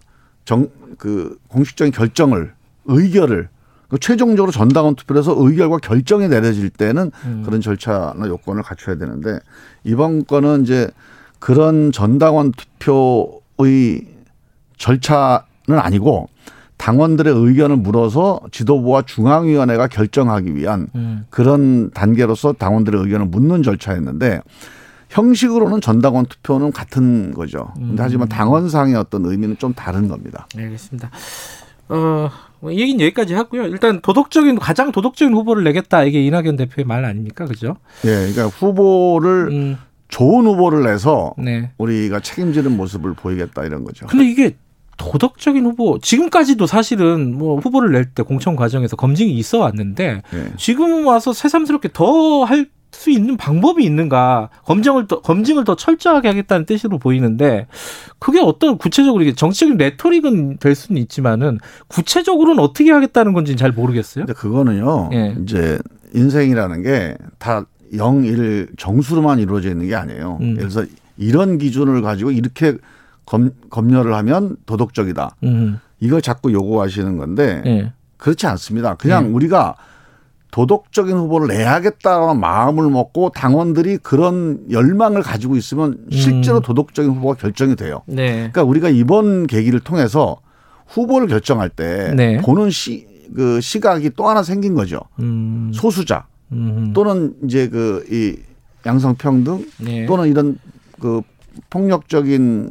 정그 공식적인 결정을 의결을 그 최종적으로 전당원 투표를 해서 의결과 결정이 내려질 때는 음. 그런 절차나 요건을 갖춰야 되는데 이번 건은 이제 그런 전당원 투표의 절차는 아니고 당원들의 의견을 물어서 지도부와 중앙위원회가 결정하기 위한 음. 그런 단계로서 당원들의 의견을 묻는 절차였는데 형식으로는 전당원 투표는 같은 거죠. 음. 근데 하지만 당원상의 어떤 의미는 좀 다른 겁니다. 알겠습니다. 어, 뭐 이 얘기는 여기까지 하고요. 일단 도덕적인 가장 도덕적인 후보를 내겠다 이게 이낙연 대표의 말 아닙니까, 그죠? 예, 그러니까 후보를 음, 좋은 후보를 내서 네. 우리가 책임지는 모습을 보이겠다 이런 거죠. 근데 이게 도덕적인 후보 지금까지도 사실은 뭐 후보를 낼 때 공천 과정에서 검증이 있어 왔는데 예. 지금 와서 새삼스럽게 더 할 수 있는 방법이 있는가 검증을 더 검증을 더 철저하게 하겠다는 뜻으로 보이는데 그게 어떤 구체적으로 이게 정치적인 레토릭은 될 수는 있지만은 구체적으로는 어떻게 하겠다는 건지는 잘 모르겠어요. 근데 그거는요. 예. 이제 인생이라는 게 다 영일 정수로만 이루어져 있는 게 아니에요. 음. 예를 들어서 이런 기준을 가지고 이렇게 검, 검열을 하면 도덕적이다. 음, 이걸 자꾸 요구하시는 건데 예, 그렇지 않습니다. 그냥 네. 우리가 도덕적인 후보를 내야겠다는 마음을 먹고 당원들이 그런 열망을 가지고 있으면 실제로 음. 도덕적인 후보가 결정이 돼요. 네. 그러니까 우리가 이번 계기를 통해서 후보를 결정할 때 네. 보는 시, 그 시각이 또 하나 생긴 거죠. 음. 소수자 음. 또는 이제 그 이 양성평등 네. 또는 이런 그 폭력적인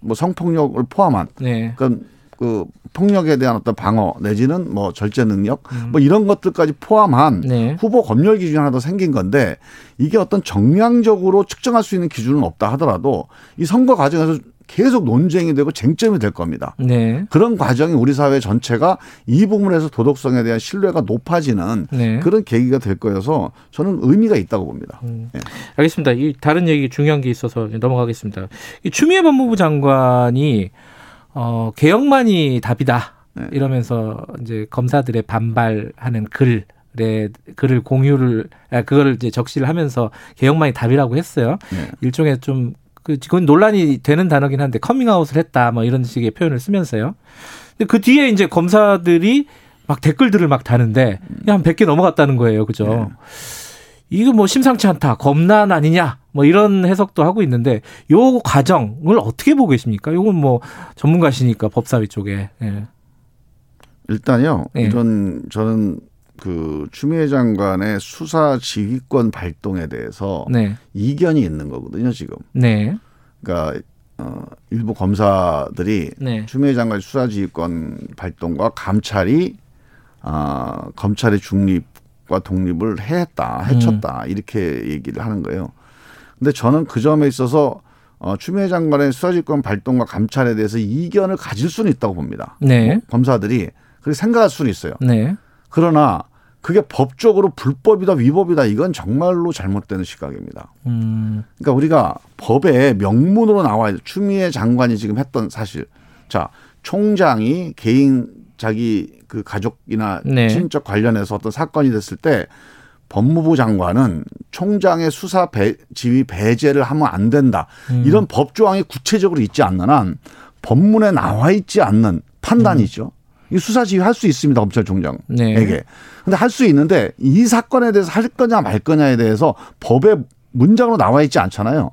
뭐 성폭력을 포함한 네. 그러니까 그 폭력에 대한 어떤 방어 내지는 뭐 절제 능력 음. 뭐 이런 것들까지 포함한 네. 후보 검열 기준이 하나 더 생긴 건데 이게 어떤 정량적으로 측정할 수 있는 기준은 없다 하더라도 이 선거 과정에서 계속 논쟁이 되고 쟁점이 될 겁니다. 네. 그런 과정이 우리 사회 전체가 이 부분에서 도덕성에 대한 신뢰가 높아지는 네. 그런 계기가 될 거여서 저는 의미가 있다고 봅니다. 예. 알겠습니다. 이 다른 얘기 중요한 게 있어서 넘어가겠습니다. 이 추미애 법무부 장관이 어, 개혁만이 답이다 네. 이러면서 이제 검사들의 반발하는 글에 글을 공유를 아, 그거를 이제 적시를 하면서 개혁만이 답이라고 했어요. 네. 일종의 좀 그 그건 논란이 되는 단어긴 한데 커밍아웃을 했다 뭐 이런 식의 표현을 쓰면서요. 근데 그 뒤에 이제 검사들이 막 댓글들을 막 다는데 한 100개 넘어갔다는 거예요. 그죠? 네. 이거 뭐 심상치 않다. 검난 아니냐. 뭐 이런 해석도 하고 있는데 요 과정을 어떻게 보고 계십니까? 요건 뭐 전문가시니까 법사위 쪽에. 예. 일단요. 네. 이런 저는 그 추미애 장관의 수사 지휘권 발동에 대해서 네. 이견이 있는 거거든요, 지금. 네. 그러니까 어 일부 검사들이 네. 추미애 장관 수사 지휘권 발동과 감찰이 아 검찰의 중립과 독립을 해했다, 해쳤다 이렇게 얘기를 하는 거예요. 근데 저는 그 점에 있어서 어 추미애 장관의 수사 지휘권 발동과 감찰에 대해서 이견을 가질 수는 있다고 봅니다. 네. 검사들이 그렇게 생각할 수는 있어요. 네. 그러나 그게 법적으로 불법이다 위법이다 이건 정말로 잘못되는 시각입니다. 음. 그러니까 우리가 법에 명문으로 나와야 돼. 추미애 장관이 지금 했던 사실. 자, 총장이 개인 자기 그 가족이나 네. 친인척 관련해서 어떤 사건이 됐을 때 법무부 장관은 총장의 수사 배, 지휘 배제를 하면 안 된다. 음. 이런 법 조항이 구체적으로 있지 않는 한 법문에 나와 있지 않는 판단이죠. 이 수사 지휘 할 수 있습니다. 검찰총장에게. 네. 근데 할 수 있는데 이 사건에 대해서 할 거냐 말 거냐에 대해서 법에 문장으로 나와 있지 않잖아요.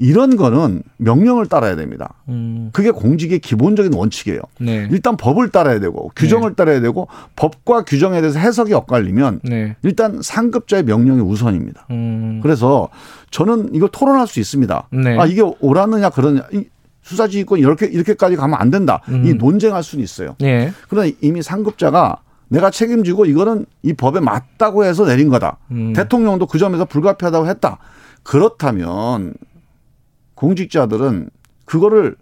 이런 거는 명령을 따라야 됩니다. 음. 그게 공직의 기본적인 원칙이에요. 네. 일단 법을 따라야 되고 규정을 따라야 되고 법과 규정에 대해서 해석이 엇갈리면 네. 일단 상급자의 명령이 우선입니다. 음. 그래서 저는 이걸 토론할 수 있습니다. 네. 아 이게 옳았느냐 그러냐 이 수사지휘권 이렇게 이렇게까지 가면 안 된다. 음. 이 논쟁할 수는 있어요. 네. 그러나 이미 상급자가 내가 책임지고 이거는 이 법에 맞다고 해서 내린 거다. 음. 대통령도 그 점에서 불가피하다고 했다. 그렇다면 공직자들은 그거를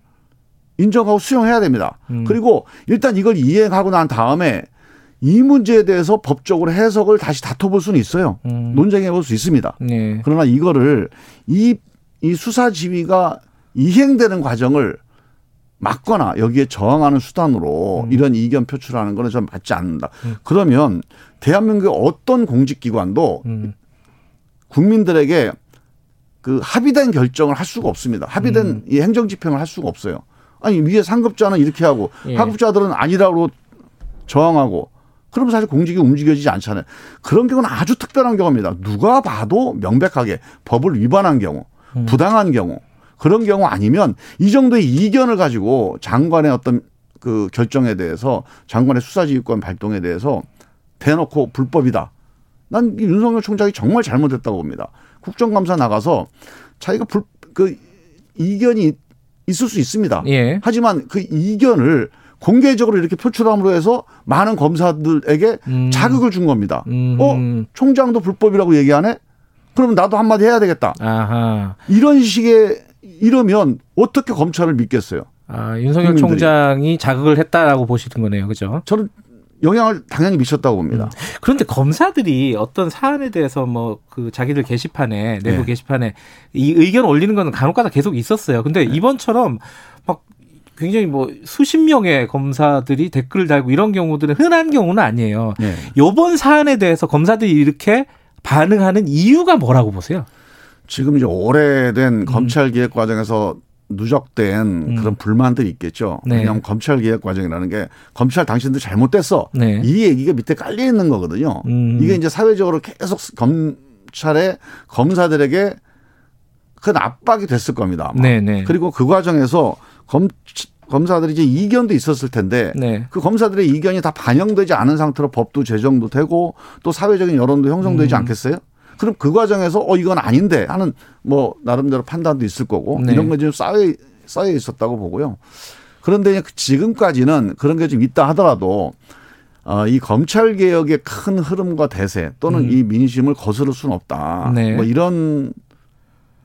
인정하고 수용해야 됩니다. 음. 그리고 일단 이걸 이행하고 난 다음에 이 문제에 대해서 법적으로 해석을 다시 다퉈볼 수는 있어요. 음. 논쟁해 볼 수 있습니다. 네. 그러나 이거를 이, 이 수사 지휘가 이행되는 과정을 막거나 여기에 저항하는 수단으로 음. 이런 이견 표출하는 거는 좀 맞지 않는다. 그러면 대한민국의 어떤 공직기관도 음. 국민들에게 그 합의된 결정을 할 수가 없습니다. 합의된 음. 이 행정 집행을 할 수가 없어요. 아니 위에 상급자는 이렇게 하고 예. 하급자들은 아니라고 저항하고 그러면 사실 공직이 움직여지지 않잖아요. 그런 경우는 아주 특별한 경우입니다. 누가 봐도 명백하게 법을 위반한 경우, 음. 부당한 경우, 그런 경우 아니면 이 정도의 이견을 가지고 장관의 어떤 그 결정에 대해서 장관의 수사지휘권 발동에 대해서 대놓고 불법이다. 난이 윤석열 총장이 정말 잘못했다고 봅니다. 국정감사 나가서 자기가 불, 그 이견이 있을 수 있습니다. 예. 하지만 그 이견을 공개적으로 이렇게 표출함으로 해서 많은 검사들에게 음. 자극을 준 겁니다. 음. 어? 총장도 불법이라고 얘기하네? 그러면 나도 한마디 해야 되겠다. 아하. 이런 식의 이러면 어떻게 검찰을 믿겠어요? 아, 윤석열 국민들이. 총장이 자극을 했다라고 보시는 거네요. 그죠? 저는 영향을 당연히 미쳤다고 봅니다. 그런데 검사들이 어떤 사안에 대해서 뭐 그 자기들 게시판에 내부 네. 게시판에 이 의견 올리는 거는 간혹가다 계속 있었어요. 근데 네. 이번처럼 막 굉장히 뭐 수십 명의 검사들이 댓글을 달고 이런 경우들은 흔한 경우는 아니에요. 네. 요번 사안에 대해서 검사들이 이렇게 반응하는 이유가 뭐라고 보세요? 지금 이제 음. 오래된 검찰 개혁 과정에서 누적된 음. 그런 불만들이 있겠죠. 네. 왜냐하면 검찰 개혁 과정이라는 게 검찰 당신들 잘못됐어. 네. 이 얘기가 밑에 깔려 있는 거거든요. 음. 이게 이제 사회적으로 계속 검찰의 검사들에게 큰 압박이 됐을 겁니다. 네네. 그리고 그 과정에서 검 검사들이 이제 이견도 있었을 텐데 네. 그 검사들의 이견이 다 반영되지 않은 상태로 법도 제정도 되고 또 사회적인 여론도 형성되지 음. 않겠어요? 그럼 그 과정에서 어 이건 아닌데 하는 뭐 나름대로 판단도 있을 거고 네. 이런 게좀 쌓여 쌓여 있었다고 보고요. 그런데 지금까지는 그런 게 좀 있다 하더라도 어, 이 검찰 개혁의 큰 흐름과 대세 또는 음. 이 민심을 거스를 수는 없다. 네. 뭐 이런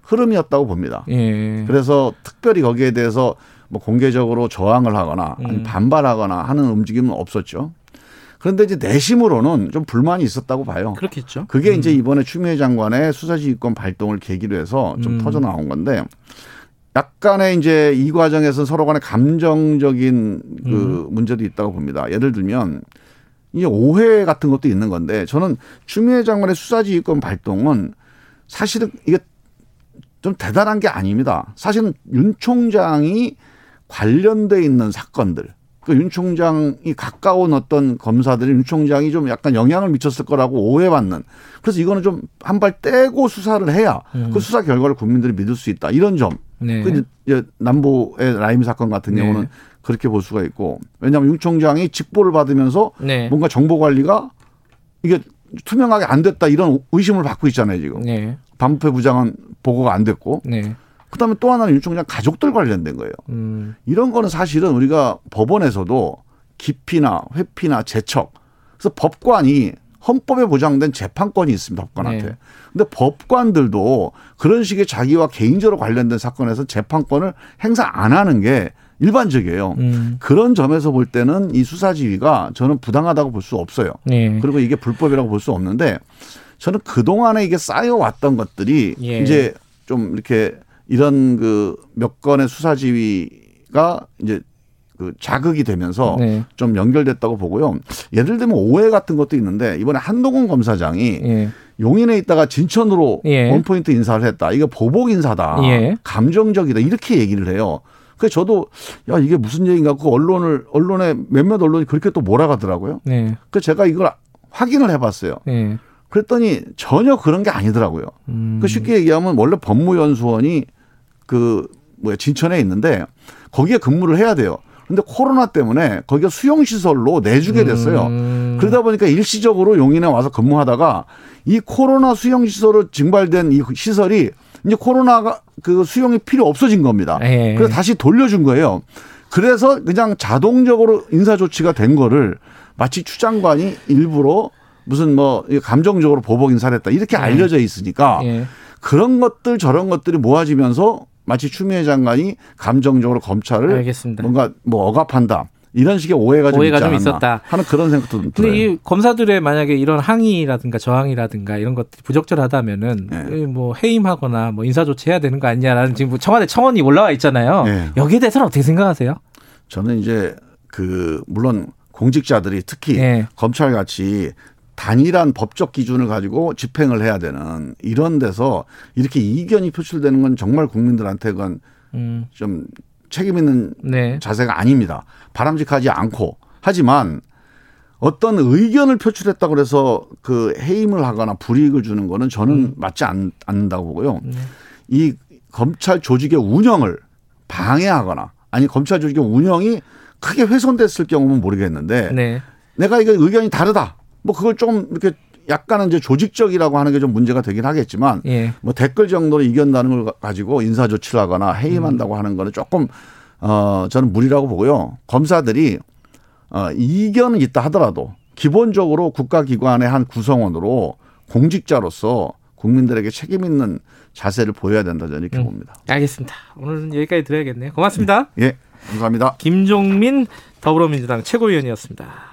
흐름이었다고 봅니다. 예. 그래서 특별히 거기에 대해서 뭐 공개적으로 저항을 하거나 음. 반발하거나 하는 움직임은 없었죠. 그런데 이제 내심으로는 좀 불만이 있었다고 봐요. 그렇겠죠. 그게 이제 이번에 추미애 장관의 수사지휘권 발동을 계기로 해서 좀 음. 터져 나온 건데 약간의 이제 이 과정에서 서로 간에 감정적인 그 음. 문제도 있다고 봅니다. 예를 들면 이게 오해 같은 것도 있는 건데 저는 추미애 장관의 수사지휘권 발동은 사실은 이게 좀 대단한 게 아닙니다. 사실은 윤 총장이 관련돼 있는 사건들. 그윤 총장이 가까운 어떤 검사들이 윤 총장이 좀 약간 영향을 미쳤을 거라고 오해받는. 그래서 이거는 좀 한 발 떼고 수사를 해야 음. 그 수사 결과를 국민들이 믿을 수 있다. 이런 점. 네. 그 이제- 남부의 라임 사건 같은 네. 경우는 그렇게 볼 수가 있고 왜냐하면 윤 총장이 직보를 받으면서 네. 뭔가 정보 관리가 이게 투명하게 안 됐다 이런 의심을 받고 있잖아요 지금 네. 반부패 부장은 보고가 안 됐고 네. 그다음에 또 하나는 윤 총장 가족들 관련된 거예요. 음. 이런 거는 사실은 우리가 법원에서도 기피나 회피나 제척 그래서 법관이 헌법에 보장된 재판권이 있습니다 법관한테. 네. 근데 법관들도 그런 식의 자기와 개인적으로 관련된 사건에서 재판권을 행사 안 하는 게 일반적이에요. 음. 그런 점에서 볼 때는 이 수사 지휘가 저는 부당하다고 볼 수 없어요. 네. 그리고 이게 불법이라고 볼 수 없는데 저는 그 동안에 이게 쌓여왔던 것들이 예. 이제 좀 이렇게 이런 그 몇 건의 수사 지휘가 이제 그 자극이 되면서 네. 좀 연결됐다고 보고요. 예를 들면 오해 같은 것도 있는데 이번에 한동훈 검사장이 예. 용인에 있다가 진천으로 예. 원포인트 인사를 했다. 이거 보복 인사다. 예. 감정적이다. 이렇게 얘기를 해요. 그래서 저도 야 이게 무슨 얘기인가 그 언론을 언론에 몇몇 언론이 그렇게 또 몰아가더라고요. 네. 그래서 제가 이걸 확인을 해봤어요. 네. 그랬더니 전혀 그런 게 아니더라고요. 음. 그 쉽게 얘기하면 원래 법무연수원이 그 뭐야 진천에 있는데 거기에 근무를 해야 돼요. 근데 코로나 때문에 거기가 수용 시설로 내주게 됐어요. 음. 그러다 보니까 일시적으로 용인에 와서 근무하다가 이 코로나 수용 시설로 증발된 이 시설이 이제 코로나가 그 수용이 필요 없어진 겁니다. 예. 그래서 다시 돌려준 거예요. 그래서 그냥 자동적으로 인사 조치가 된 거를 마치 추 장관이 일부러 무슨 뭐 감정적으로 보복 인사를 했다 이렇게 알려져 있으니까 예. 그런 것들 저런 것들이 모아지면서 마치 추미애 장관이 감정적으로 검찰을 알겠습니다. 뭔가 뭐 억압한다 이런 식의 오해가 좀 오해가 있지 좀 있었다. 하는 그런 생각도 좀 근데 들어요. 이 검사들의 만약에 이런 항의라든가 저항이라든가 이런 것들이 부적절하다면은 네. 뭐 해임하거나 뭐 인사 조치해야 되는 거 아니냐라는 지금 뭐 청와대 청원이 올라와 있잖아요. 네. 여기에 대해서는 어떻게 생각하세요? 저는 이제 그 물론 공직자들이 특히 예. 검찰 같이 단일한 법적 기준을 가지고 집행을 해야 되는 이런 데서 이렇게 이견이 표출되는 건 정말 국민들한테 그건 음. 좀 책임 있는 네. 자세가 아닙니다. 바람직하지 않고 하지만 어떤 의견을 표출했다고 그래서 그 해임을 하거나 불이익을 주는 거는 저는 음. 맞지 않, 않는다고 보고요. 네. 이 검찰 조직의 운영을 방해하거나 아니 검찰 조직의 운영이 크게 훼손됐을 경우는 모르겠는데 네. 내가 이거 의견이 다르다. 뭐 그걸 좀 이렇게 약간은 이제 조직적이라고 하는 게 좀 문제가 되긴 하겠지만 예. 뭐 댓글 정도로 이견다는 걸 가지고 인사 조치를 하거나 해임한다고 하는 거는 조금 어 저는 무리라고 보고요. 검사들이 어 이견은 있다 하더라도 기본적으로 국가기관의 한 구성원으로 공직자로서 국민들에게 책임 있는 자세를 보여야 된다 저는 이렇게 음. 봅니다. 알겠습니다. 오늘은 여기까지 드려야겠네요. 고맙습니다. 예, 감사합니다. 김종민 더불어민주당 최고위원이었습니다.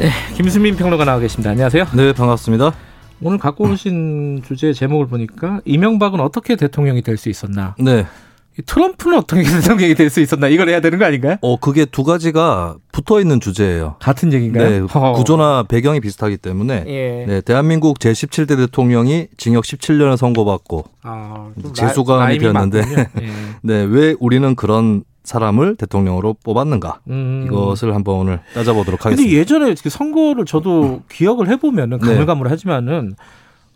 네, 김수민 평론가 나와 계십니다. 안녕하세요. 네, 반갑습니다. 오늘 갖고 오신 주제 제목을 보니까 이명박은 어떻게 대통령이 될 수 있었나? 네. 이 트럼프는 어떻게 [LAUGHS] 대통령이 될 수 있었나? 이걸 해야 되는 거 아닌가요? 어, 그게 두 가지가 붙어 있는 주제예요. 같은 얘기인가요? 네, 허. 구조나 배경이 비슷하기 때문에 예. 네, 대한민국 제17대 대통령이 징역 17년을 선고받고 아, 좀 재수감이 되었는데. [LAUGHS] 예. 네, 왜 우리는 그런 사람을 대통령으로 뽑았는가? 음. 이것을 한번 오늘 따져보도록 근데 하겠습니다. 예전에 그 선거를 저도 기억을 해보면은 네. 가물가물하지만은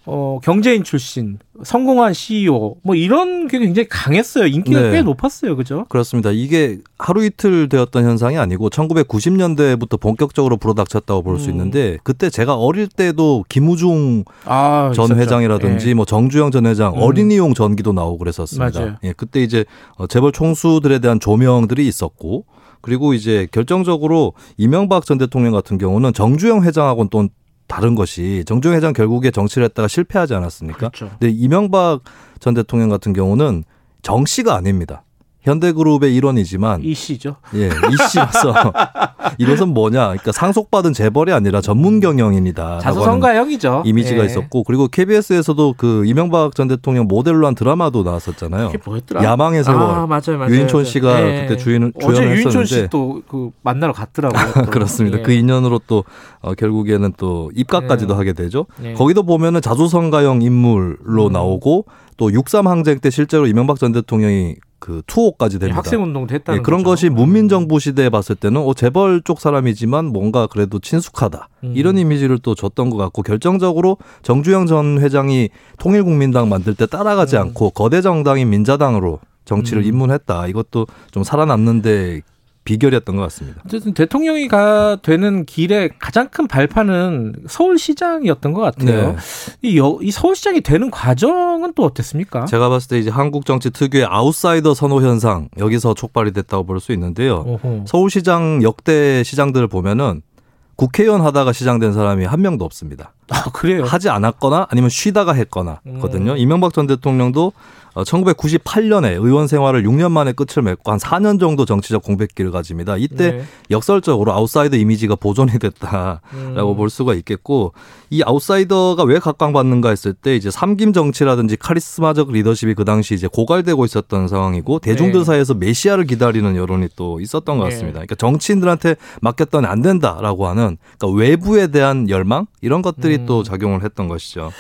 어, 경제인 출신, 성공한 CEO 뭐 이런 게 굉장히 강했어요. 인기가 네. 꽤 높았어요, 그죠? 그렇습니다. 이게 하루 이틀 되었던 현상이 아니고 1990년대부터 본격적으로 불어닥쳤다고 볼수 음. 있는데 그때 제가 어릴 때도 김우중 아, 전 있었죠. 회장이라든지 예. 뭐 정주영 전 회장 음. 어린이용 전기도 나오고 그랬었습니다. 맞아요. 예, 그때 이제 어, 재벌 총수들에 대한 조명들이 있었고 그리고 이제 결정적으로 이명박 전 대통령 같은 경우는 정주영 회장하고는 또 다른 것이 정주영 회장 결국에 정치를 했다가 실패하지 않았습니까? 그렇죠. 근데 이명박 전 대통령 같은 경우는 정 씨가 아닙니다. 현대그룹의 일원이지만 이 씨죠. 예, 이씨로서 [LAUGHS] 이것은 뭐냐? 그러니까 상속받은 재벌이 아니라 전문 경영인이다. 자수성가형이죠. 이미지가 예. 있었고 그리고 KBS에서도 그 이명박 전 대통령 모델로 한 드라마도 나왔었잖아요. 그게 뭐였더라? 야망의 세월. 아, 맞아요, 맞아요. 유인촌. 씨가 예. 그때 주인을 어제 주연을 유인촌 했었는데 씨또 그 만나러 갔더라고요. [LAUGHS] 또. 그렇습니다. 예. 그 인연으로 또 어, 결국에는 또 입각까지도 예. 하게 되죠. 예. 거기도 보면은 자수성가형 인물로 음. 나오고 또 6.3 항쟁 때 실제로 이명박 전 대통령이 그 투호까지 됩니다. 학생 운동도 했다는 예, 그런 거죠. 것이 문민 정부 시대에 봤을 때는 어, 재벌 쪽 사람이지만 뭔가 그래도 친숙하다. 음. 이런 이미지를 또 줬던 것 같고 결정적으로 정주영 전 회장이 통일국민당 만들 때 따라가지 음. 않고 거대 정당인 민자당으로 정치를 음. 입문했다. 이것도 좀 살아남는데 비결이었던 것 같습니다. 어쨌든 대통령이 가 되는 길에 가장 큰 발판은 서울시장이었던 것 같아요. 네. 이, 여- 이 서울시장이 되는 과정은 또 어땠습니까? 제가 봤을 때 이제 한국 정치 특유의 아웃사이더 선호 현상 여기서 촉발이 됐다고 볼 수 있는데요. 오호. 서울시장 역대 시장들을 보면은 국회의원 하다가 시장된 사람이 한 명도 없습니다. 아 그래요? 하지 않았거나 아니면 쉬다가 했거나거든요. 음. 이명박 전 대통령도 1998년에 의원 생활을 6년 만에 끝을 맺고 한 4년 정도 정치적 공백기를 가집니다. 이때 네. 역설적으로 아웃사이더 이미지가 보존이 됐다라고 음. 볼 수가 있겠고 이 아웃사이더가 왜 각광받는가 했을 때 이제 삼김 정치라든지 카리스마적 리더십이 그 당시 이제 고갈되고 있었던 상황이고 대중들 네. 사이에서 메시아를 기다리는 여론이 또 있었던 것 네. 같습니다. 그러니까 정치인들한테 맡겼더니 안 된다라고 하는 그러니까 외부에 대한 열망 이런 것들이 음. 또 작용을 했던 것이죠.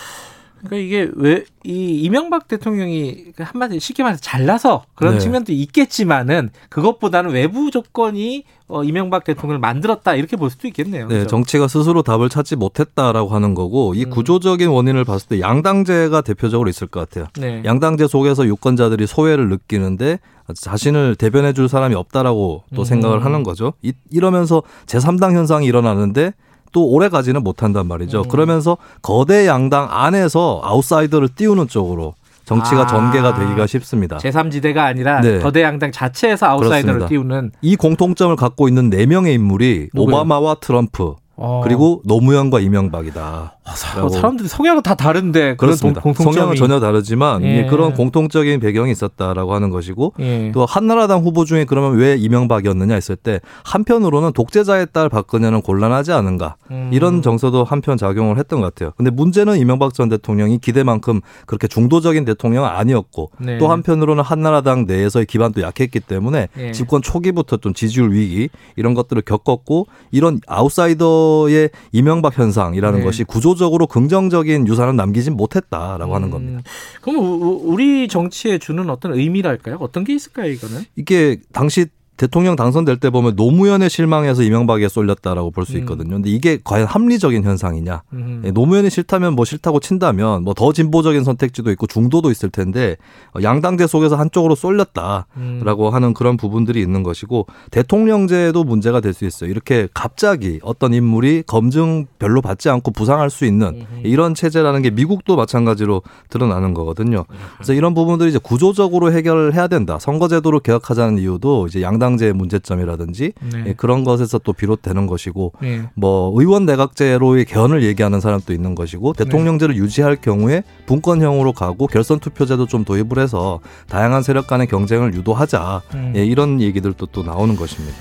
그러니까 이게 왜 이 이명박 대통령이 그 한마디 쉽게 말해서 잘나서 그런 네. 측면도 있겠지만은 그것보다는 외부 조건이 어, 이명박 대통령을 만들었다 이렇게 볼 수도 있겠네요. 네, 그죠? 정치가 스스로 답을 찾지 못했다라고 하는 거고 이 음. 구조적인 원인을 봤을 때 양당제가 대표적으로 있을 것 같아요. 네. 양당제 속에서 유권자들이 소외를 느끼는데 자신을 대변해 줄 사람이 없다라고 또 음. 생각을 하는 거죠. 이, 이러면서 제3당 현상이 일어나는데 또 오래 가지는 못한단 말이죠. 음. 그러면서 거대 양당 안에서 아웃사이더를 띄우는 쪽으로 정치가 아. 전개가 되기가 쉽습니다. 제3지대가 아니라 네. 거대 양당 자체에서 아웃사이더를 그렇습니다. 띄우는 이 공통점을 갖고 있는 네 명의 인물이 누구요? 오바마와 트럼프 어. 그리고 노무현과 이명박이다. 아, 사- 사람들이 성향은 다 다른데 그렇습니다. 동- 공통점이 성향은 전혀 다르지만 예. 예, 그런 공통적인 배경이 있었다라고 하는 것이고 예. 또 한나라당 후보 중에 그러면 왜 이명박이었느냐 했을 때 한편으로는 독재자의 딸 박근혜는 곤란하지 않은가 음. 이런 정서도 한편 작용을 했던 것 같아요. 근데 문제는 이명박 전 대통령이 기대만큼 그렇게 중도적인 대통령은 아니었고 네. 또 한편으로는 한나라당 내에서의 기반도 약했기 때문에 예. 집권 초기부터 좀 지지율 위기 이런 것들을 겪었고 이런 아웃사이더의 이명박 현상이라는 네. 것이 구조 적으로 긍정적인 유산을 남기진 못했다라고 하는 음, 겁니다. 그럼 우리 정치에 주는 어떤 의미랄까요? 어떤 게 있을까요, 이거는? 이게 당시 대통령 당선될 때 보면 노무현에 실망해서 이명박에 쏠렸다라고 볼수 음. 있거든요. 근데 이게 과연 합리적인 현상이냐? 음. 예, 노무현이 싫다면 뭐 싫다고 친다면 뭐 더 진보적인 선택지도 있고 중도도 있을 텐데 어, 양당제 속에서 한쪽으로 쏠렸다라고 음. 하는 그런 부분들이 있는 것이고 대통령제도 문제가 될 수 있어요. 이렇게 갑자기 어떤 인물이 검증 별로 받지 않고 부상할 수 있는. 이런 체제라는 게 미국도 마찬가지로 드러나는 거거든요. 음. 그래서 이런 부분들이 이제 구조적으로 해결을 해야 된다. 선거제도를 개혁하자는 이유도 이제 양당 상당제의 문제점이라든지 네. 예, 그런 것에서 또 비롯되는 것이고 네. 뭐 의원 내각제로의 개헌을 얘기하는 사람도 있는 것이고 대통령제를 유지할 경우에 분권형으로 가고 결선 투표제도 좀 도입을 해서 다양한 세력 간의 경쟁을 유도하자 음. 예, 이런 얘기들도 또 나오는 것입니다.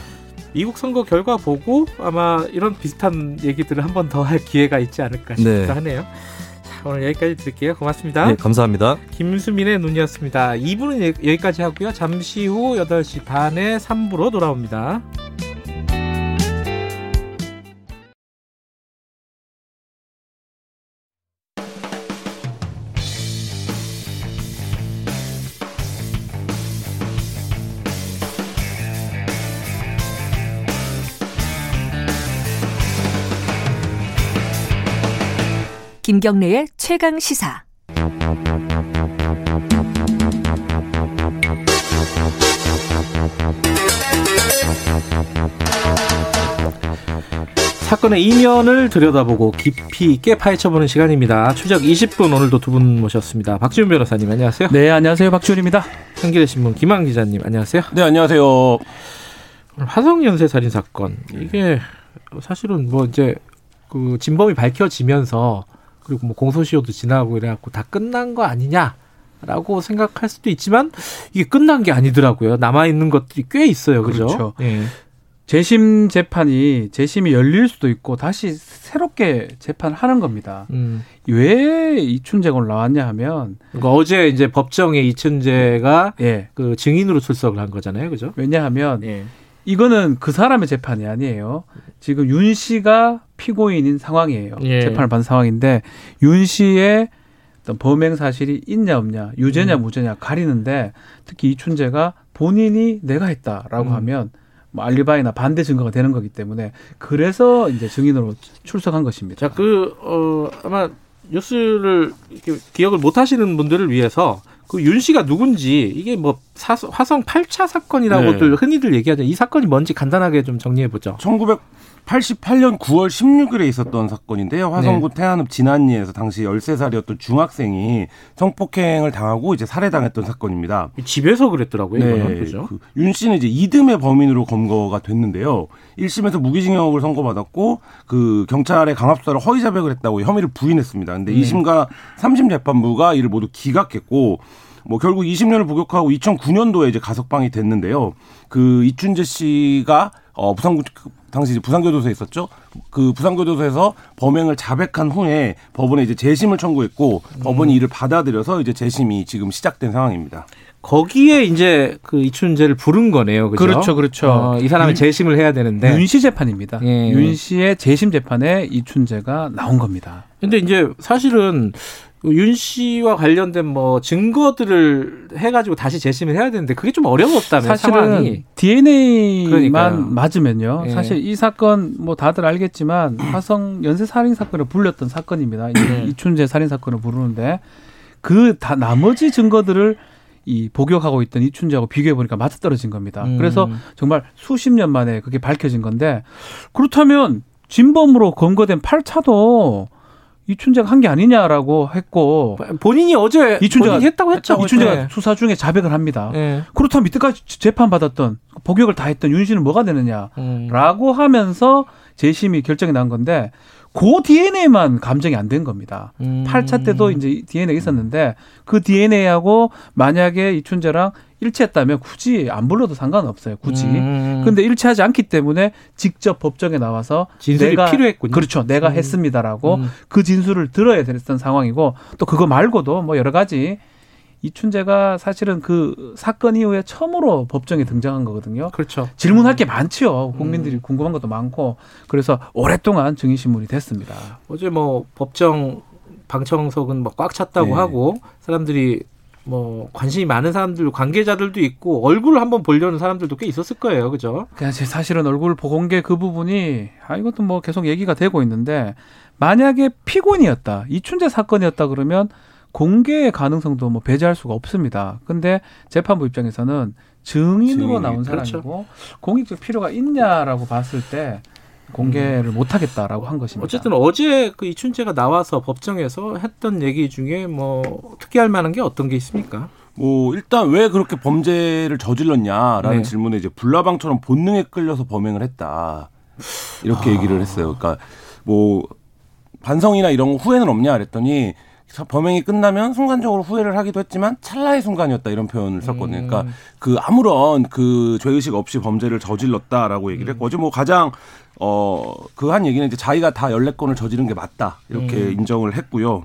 미국 선거 결과 보고 아마 이런 비슷한 얘기들을 한 번 더 할 기회가 있지 않을까 싶기도 네. 하네요. 자, 오늘 여기까지 드릴게요. 고맙습니다. 네, 감사합니다. 김수민의 눈이었습니다. 2부는 여기까지 하고요. 잠시 후 8시 반에 3부로 돌아옵니다. 김경래의 최강 시사. 사건의 이면을 들여다보고 깊이 있게 파헤쳐보는 시간입니다. 추적 20분 오늘도 두 분 모셨습니다. 박지훈 변호사님 안녕하세요. 네, 안녕하세요. 박지훈입니다. 한겨레 신문 김한 기자님 안녕하세요. 네, 안녕하세요. 오늘 화성 연쇄 살인 사건 이게 사실은 뭐 이제 그 진범이 밝혀지면서 그리고 뭐 공소시효도 지나고 이래갖고 다 끝난 거 아니냐라고 생각할 수도 있지만 이게 끝난 게 아니더라고요. 남아 있는 것들이 꽤 있어요, 그죠? 그렇죠. 예. 재심 재판이 재심이 열릴 수도 있고 다시 새롭게 재판하는 겁니다. 음. 왜 이춘재가 나왔냐 하면 그러니까 어제 이제 법정에 이춘재가 예. 그 증인으로 출석을 한 거잖아요, 그죠? 왜냐하면 예. 이거는 그 사람의 재판이 아니에요. 지금 윤 씨가 피고인인 상황이에요. 예. 재판을 받은 상황인데 윤 씨의 어떤 범행 사실이 있냐 없냐, 유죄냐 음. 무죄냐 가리는데 특히 이춘재가 본인이 내가 했다라고 음. 하면 뭐 알리바이나 반대 증거가 되는 거기 때문에 그래서 이제 증인으로 출석한 것입니다. 자, 그, 어, 아마 뉴스를 이렇게 기억을 못 하시는 분들을 위해서 그 윤 씨가 누군지 이게 뭐 사, 화성 8차 사건이라고들 네. 흔히들 얘기하죠. 이 사건이 뭔지 간단하게 좀 정리해 보죠. 1988년 9월 16일에 있었던 사건인데요. 화성구 네. 태안읍 진안리에서 당시 13살이었던 중학생이 성폭행을 당하고 이제 살해당했던 사건입니다. 집에서 그랬더라고요. 이거는 그죠? 그 윤 씨는 이제 이듬해 범인으로 검거가 됐는데요. 1심에서 무기징역을 선고받았고 그 경찰의 강압수사를 허위 자백을 했다고 혐의를 부인했습니다. 근데 네. 2심과 3심 재판부가 이를 모두 기각했고 뭐 결국 20년을 복역하고 2009년도에 이제 가석방이 됐는데요. 그 이춘재 씨가 어 부산 당시 이제 부산교도소에 있었죠. 그 부산교도소에서 범행을 자백한 후에 법원에 이제 재심을 청구했고 법원이 이를 받아들여서 이제 재심이 지금 시작된 상황입니다. 거기에 이제 그 이춘재를 부른 거네요. 그죠? 그렇죠, 그렇죠. 어, 이 사람의 윤- 재심을 해야 되는데. 윤 씨 재판입니다. 예. 윤 씨의 재심 재판에 이춘재가 나온 겁니다. 근데 이제 사실은 그 윤 씨와 관련된 뭐 증거들을 해가지고 다시 재심을 해야 되는데 그게 좀 어려웠다면 사실은 상황이. DNA만 그러니까요. 맞으면요. 예. 사실 이 사건 뭐 다들 알겠지만 [CLEARS THROAT] 화성 연쇄 살인 사건을 불렸던 사건입니다. 이- 네. 이춘재 살인 사건을 부르는데 그 다 나머지 증거들을 이 복역하고 있던 이춘재하고 비교해 보니까 맞아 떨어진 겁니다. 음. 그래서 정말 수십 년 만에 그게 밝혀진 건데 그렇다면 진범으로 검거된 8차도 이춘재가 한 게 아니냐라고 했고 본인이 어제 이춘재가 본인이 했다고 했죠. 이춘재가 네. 수사 중에 자백을 합니다. 예. 그렇다면 이때까지 재판 받았던 복역을 다 했던 윤 씨는 뭐가 되느냐라고 음. 하면서 재심이 결정이 난 건데 그 DNA만 감정이 안 된 겁니다. 음. 8차 때도 이제 DNA 있었는데 그 DNA하고 만약에 이춘재랑 일치했다면 굳이 안 불러도 상관없어요. 굳이. 음. 근데 일치하지 않기 때문에 직접 법정에 나와서 진술이 내가 필요했군요. 그렇죠. 내가 음. 했습니다라고 음. 그 진술을 들어야 됐던 상황이고 또 그거 말고도 뭐 여러 가지 이춘재가 사실은 그 사건 이후에 처음으로 법정에 등장한 거거든요. 그렇죠. 질문할 게 많지요. 국민들이 음. 궁금한 것도 많고 그래서 오랫동안 증인 신문이 됐습니다. 어제 뭐 법정 방청석은 뭐 꽉 찼다고 네. 하고 사람들이 뭐 관심이 많은 사람들 관계자들도 있고 얼굴을 한번 보려는 사람들도 꽤 있었을 거예요, 그죠? 그냥 제 사실은 얼굴 보공개 그 부분이 아 이것도 뭐 계속 얘기가 되고 있는데 만약에 피고인이었다 이춘재 사건이었다 그러면 공개의 가능성도 뭐 배제할 수가 없습니다. 근데 재판부 입장에서는 증인으로 증인, 나온 그렇죠. 사람이고 공익적 필요가 있냐라고 봤을 때 공개를 못 하겠다라고 한 것입니다. 어쨌든 어제 그 이춘재가 나와서 법정에서 했던 얘기 중에 뭐 특이할 만한 게 어떤 게 있습니까? 뭐 일단 왜 그렇게 범죄를 저질렀냐라는 네. 질문에 이제 불나방처럼 본능에 끌려서 범행을 했다 이렇게 아. 얘기를 했어요. 그러니까 뭐 반성이나 이런 후회는 없냐 그랬더니 범행이 끝나면 순간적으로 후회를 하기도 했지만 찰나의 순간이었다 이런 표현을 썼거든요. 음. 그러니까 그 아무런 그 죄의식 없이 범죄를 저질렀다라고 얘기를 음. 했고 어제 뭐 가장 어 그 한 얘기는 이제 자기가 다 14건을 저지른 게 맞다 이렇게 음. 인정을 했고요.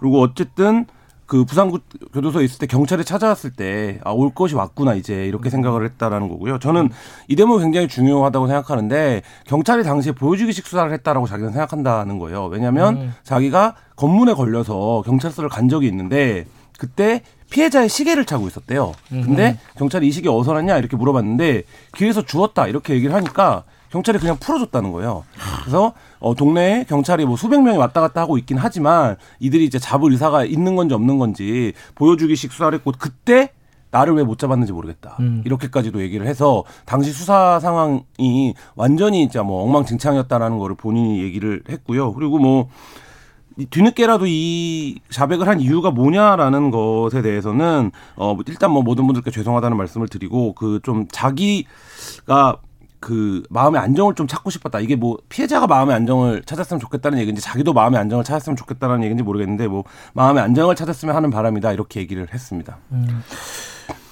그리고 어쨌든 그 부산 교도소에 있을 때 경찰이 찾아왔을 때 아 올 것이 왔구나 이제 이렇게 생각을 했다라는 거고요. 저는 이 대목이 굉장히 중요하다고 생각하는데 경찰이 당시에 보여주기식 수사를 했다라고 자기는 생각한다는 거예요. 왜냐하면 음. 자기가 검문에 걸려서 경찰서를 간 적이 있는데 그때 피해자의 시계를 차고 있었대요. 근데 경찰이 이 시계 어디서 났냐 이렇게 물어봤는데 길에서 주웠다 이렇게 얘기를 하니까 경찰이 그냥 풀어줬다는 거예요. 그래서 어, 동네에 경찰이 뭐 수백 명이 왔다 갔다 하고 있긴 하지만 이들이 이제 잡을 의사가 있는 건지 없는 건지 보여주기식 수사를 했고 그때 나를 왜 못 잡았는지 모르겠다. 음. 이렇게까지도 얘기를 해서 당시 수사 상황이 완전히 진짜 뭐 엉망진창이었다라는 거를 본인이 얘기를 했고요. 그리고 뭐이 뒤늦게라도 이 자백을 한 이유가 뭐냐라는 것에 대해서는 어 일단 뭐 모든 분들께 죄송하다는 말씀을 드리고 그 좀 자기가 그 마음의 안정을 좀 찾고 싶었다. 이게 뭐 피해자가 마음의 안정을 찾았으면 좋겠다는 얘기인지 자기도 마음의 안정을 찾았으면 좋겠다는 얘기인지 모르겠는데 뭐 마음의 안정을 찾았으면 하는 바람이다 이렇게 얘기를 했습니다. 음.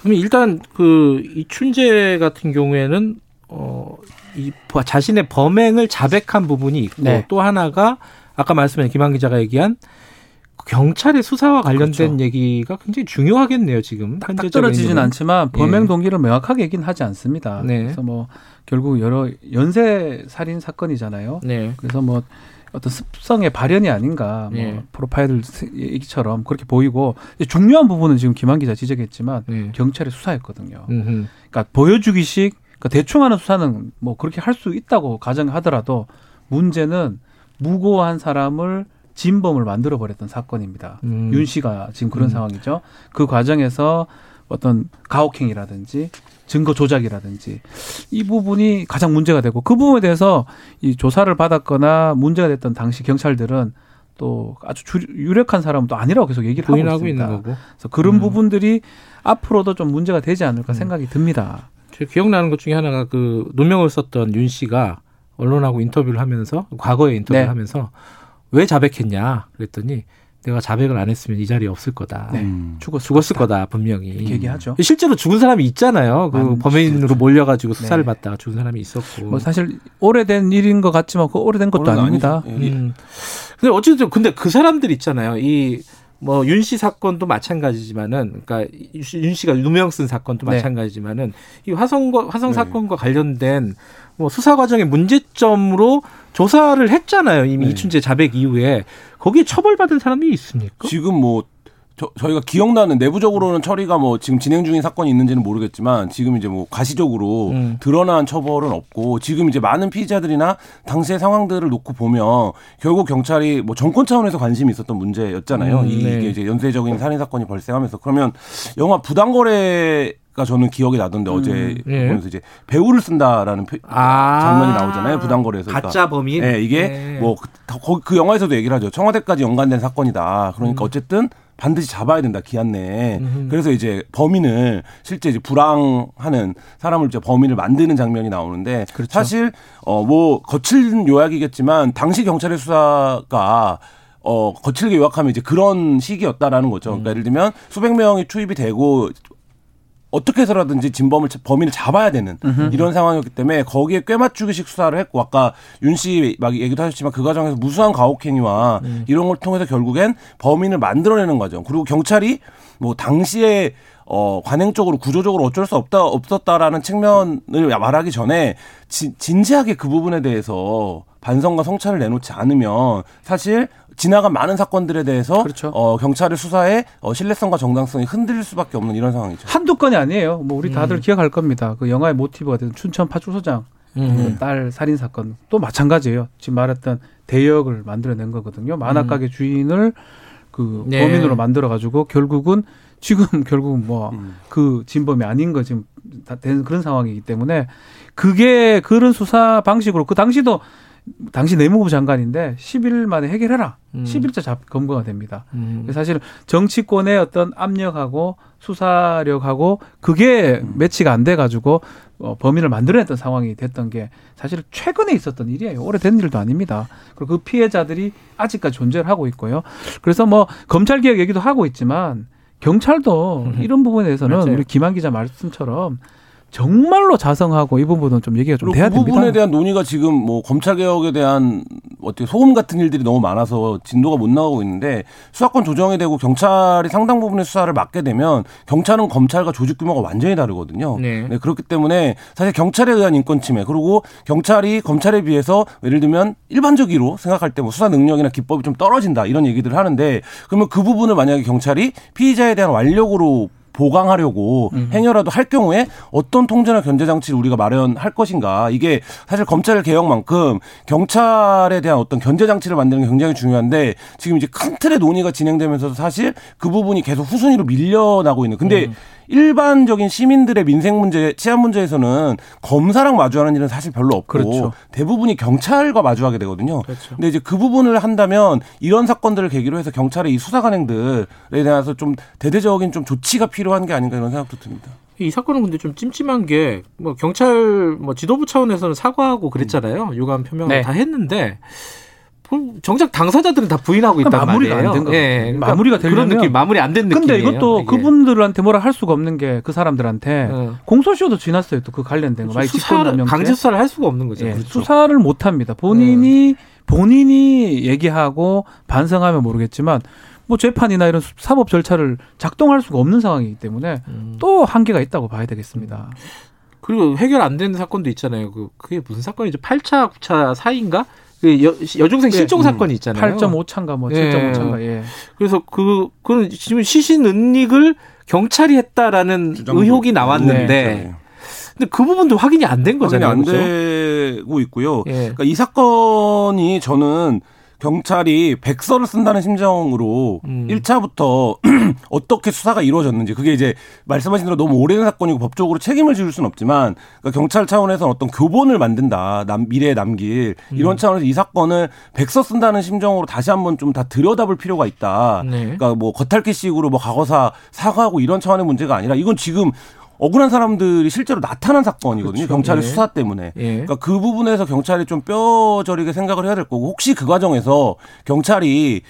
그럼 일단 그 이춘재 같은 경우에는 어이 자신의 범행을 자백한 부분이 있고 네. 또 하나가 아까 말씀하신 김한 기자가 얘기한 경찰의 수사와 관련된 그렇죠. 얘기가 굉장히 중요하겠네요 지금 딱 현재적인 떨어지진. 않지만 범행 예. 동기를 명확하게 얘기는 하지 않습니다. 네. 그래서 뭐 결국 여러 연쇄 살인 사건이잖아요. 네. 그래서 뭐 어떤 습성의 발현이 아닌가 뭐 예. 프로파일 얘기처럼 그렇게 보이고 중요한 부분은 지금 김한 기자 지적했지만 네. 경찰의 수사였거든요. 음흠. 그러니까 보여주기식 그러니까 대충 하는 수사는 뭐 그렇게 할 수 있다고 가정하더라도 문제는 무고한 사람을 진범을 만들어 버렸던 사건입니다. 음. 윤 씨가 지금 그런 음. 상황이죠. 그 과정에서 어떤 가혹행위라든지 증거 조작이라든지 이 부분이 가장 문제가 되고 그 부분에 대해서 이 조사를 받았거나 문제가 됐던 당시 경찰들은 또 아주 주, 유력한 사람은 또 아니라고 계속 얘기를 하고 있습니다. 있는 거고. 그래서 그런 음. 부분들이 앞으로도 좀 문제가 되지 않을까 생각이 듭니다. 제 기억나는 것 중에 하나가 그 누명을 썼던 윤 씨가 언론하고 인터뷰를 하면서 과거에 인터뷰를 네. 하면서 왜 자백했냐 그랬더니 내가 자백을 안 했으면 이 자리에 없을 거다. 네. 음. 죽었, 죽었을 거다 분명히. 이렇게 얘기하죠. 실제로 죽은 사람이 있잖아요. 그 범인으로 몰려가지고 수사를 네. 받다가 죽은 사람이 있었고. 뭐 사실 오래된 일인 것 같지만 그 오래된 것도 아닙니다. 아니죠. 예. 음. 근데 어쨌든 근데 그 사람들 있잖아요. 이 뭐 윤 씨 사건도 마찬가지지만은 그러니까 윤 씨가 누명 쓴 사건도 네. 마찬가지지만은 이 화성과 화성 네. 사건과 관련된 뭐 수사 과정의 문제점으로 조사를 했잖아요. 이미 네. 이춘재 자백 이후에 거기에 처벌받은 사람이 있습니까? 지금 뭐 저, 저희가 기억나는 내부적으로는 처리가 뭐 지금 진행 중인 사건이 있는지는 모르겠지만 지금 이제 뭐 가시적으로 음. 드러난 처벌은 없고 지금 이제 많은 피의자들이나 당시의 상황들을 놓고 보면 결국 경찰이 뭐 정권 차원에서 관심이 있었던 문제였잖아요. 음, 이게 네. 이제 연쇄적인 살인 사건이 발생하면서 그러면 영화 부당거래 가 저는 기억이 나던데 어제 예. 보면서 이제 배우를 쓴다라는 표- 아. 장면이 나오잖아요. 부당거래에서 그러니까 가짜 범인. 네, 이게 네. 뭐그 그 영화에서도 얘기를 하죠. 청와대까지 연관된 사건이다. 그러니까 음. 어쨌든 반드시 잡아야 된다 기한 내에. 음흠. 그래서 이제 범인을 실제 이제 불황하는 사람을 이제 범인을 만드는 장면이 나오는데 그렇죠. 사실 어 뭐 거칠은 요약이겠지만 당시 경찰의 수사가 어 거칠게 요약하면 이제 그런 시기였다라는 거죠. 음. 그러니까 예를 들면 수백 명이 투입이 되고 어떻게 해서라든지 진범을 범인을 잡아야 되는 이런 상황이었기 때문에 거기에 꿰맞추기식 수사를 했고 아까 윤 씨 막 얘기도 하셨지만 그 과정에서 무수한 가혹행위와 음. 이런 걸 통해서 결국엔 범인을 만들어내는 과정 그리고 경찰이 뭐 당시에 어 관행적으로 구조적으로 어쩔 수 없다 없었다라는 측면을 말하기 전에 진, 진지하게 그 부분에 대해서 반성과 성찰을 내놓지 않으면 사실 지나간 많은 사건들에 대해서 그렇죠. 어, 경찰의 수사에 어, 신뢰성과 정당성이 흔들릴 수밖에 없는 이런 상황이죠. 한두 건이 아니에요. 뭐 우리 다들 음. 기억할 겁니다. 그 영화의 모티브가 된 춘천 파출소장 음. 그딸 살인 사건 또 마찬가지예요. 지금 말했던 대역을 만들어낸 거거든요. 만화가게 주인을 그 네. 범인으로 만들어 가지고 결국은 지금 [LAUGHS] 결국은 뭐 음. 그 진범이 아닌 거 지금 다된 그런 상황이기 때문에 그게 그런 수사 방식으로 그 당시도 당시 내무부 장관인데 10일 만에 해결해라. 음. 10일째 잡 검거가 됩니다. 음. 사실 정치권의 어떤 압력하고 수사력하고 그게 매치가 안 돼 가지고 어, 범인을 만들어냈던 상황이 됐던 게 사실 최근에 있었던 일이에요. 오래된 일도 아닙니다. 그리고 그 피해자들이 아직까지 존재를 하고 있고요. 그래서 뭐 검찰 개혁 얘기도 하고 있지만 경찰도 이런 부분에 대해서는 맞아요. 우리 김한 기자 말씀처럼 정말로 자성하고 이 부분은 좀 얘기가 좀 돼야 그 됩니다. 부분에 대한 논의가 지금 뭐 검찰 개혁에 대한 어떻게 소금 같은 일들이 너무 많아서 진도가 못 나가고 있는데 수사권 조정이 되고 경찰이 상당 부분의 수사를 맡게 되면 경찰은 검찰과 조직 규모가 완전히 다르거든요. 네. 네, 그렇기 때문에 사실 경찰에 의한 인권 침해 그리고 경찰이 검찰에 비해서 예를 들면 일반적으로 생각할 때 뭐 수사 능력이나 기법이 좀 떨어진다 이런 얘기들을 하는데 그러면 그 부분을 만약에 경찰이 피의자에 대한 완력으로 보강하려고 행여라도 할 경우에 어떤 통제나 견제 장치를 우리가 마련할 것인가. 이게 사실 검찰 개혁만큼 경찰에 대한 어떤 견제 장치를 만드는 게 굉장히 중요한데 지금 이제 큰 틀의 논의가 진행되면서 사실 그 부분이 계속 후순위로 밀려나고 있는. 근데 일반적인 시민들의 민생 문제, 치안 문제에서는 검사랑 마주하는 일은 사실 별로 없고 그렇죠. 대부분이 경찰과 마주하게 되거든요. 그렇죠. 근데 이제 그 부분을 한다면 이런 사건들을 계기로 해서 경찰의 이 수사 관행들에 대해서 좀 대대적인 좀 조치가 필요한 게 아닌가 이런 생각도 듭니다. 이 사건은 근데 좀 찜찜한 게 뭐 경찰 뭐 지도부 차원에서는 사과하고 그랬잖아요. 유감 표명을 네. 다 했는데 뭐 정작 당사자들은 다 부인하고 있단 그러니까 마무리가 말이에요. 안된 거죠. 예, 그러니까 마무리가 그런 되려면 느낌, 마무리 안 된 느낌이에요. 근데 이것도 이게. 그분들한테 뭐라 할 수가 없는 게 그 사람들한테 어. 공소시효도 지났어요. 또 그 관련된 거. 수사를. 강제 수사를 할 수가 없는 거죠. 예, 그렇죠. 수사를 못 합니다. 본인이 본인이 얘기하고 반성하면 모르겠지만 뭐 재판이나 이런 수- 사법 절차를 작동할 수가 없는 상황이기 때문에 음. 또 한계가 있다고 봐야 되겠습니다. 그리고 해결 안 되는 사건도 있잖아요. 그 그게 무슨 사건이죠? 8차, 9차 사이인가? 그 여, 여중생 실종 예, 사건이 있잖아요. 8.5차인가 뭐 예. 7.5차인가 예. 그래서 그 그는 지금 시신 은닉을 경찰이 했다라는 주장도 의혹이 있고. 나왔는데 네. 근데 그 부분도 확인이 안된 확인이 거잖아요. 안 그죠? 되고 있고요. 예. 그러니까 이 사건이 저는 경찰이 백서를 쓴다는 심정으로 음. 1차부터 [CLEARS THROAT] 어떻게 수사가 이루어졌는지 그게 이제 말씀하신 대로 너무 오래된 사건이고 법적으로 책임을 지을 수는 없지만 그러니까 경찰 차원에서 어떤 교본을 만든다 남, 미래에 남길 음. 이런 차원에서 이 사건을 백서 쓴다는 심정으로 다시 한번 좀 다 들여다볼 필요가 있다. 네. 그러니까 뭐 겉핥기식으로 뭐 과거사 사과하고 이런 차원의 문제가 아니라 이건 지금 억울한 사람들이 실제로 나타난 사건이거든요. 그렇죠. 경찰의 예. 수사 때문에. 예. 그러니까 그 부분에서 경찰이 좀 뼈저리게 생각을 해야 될 거고 혹시 그 과정에서 경찰이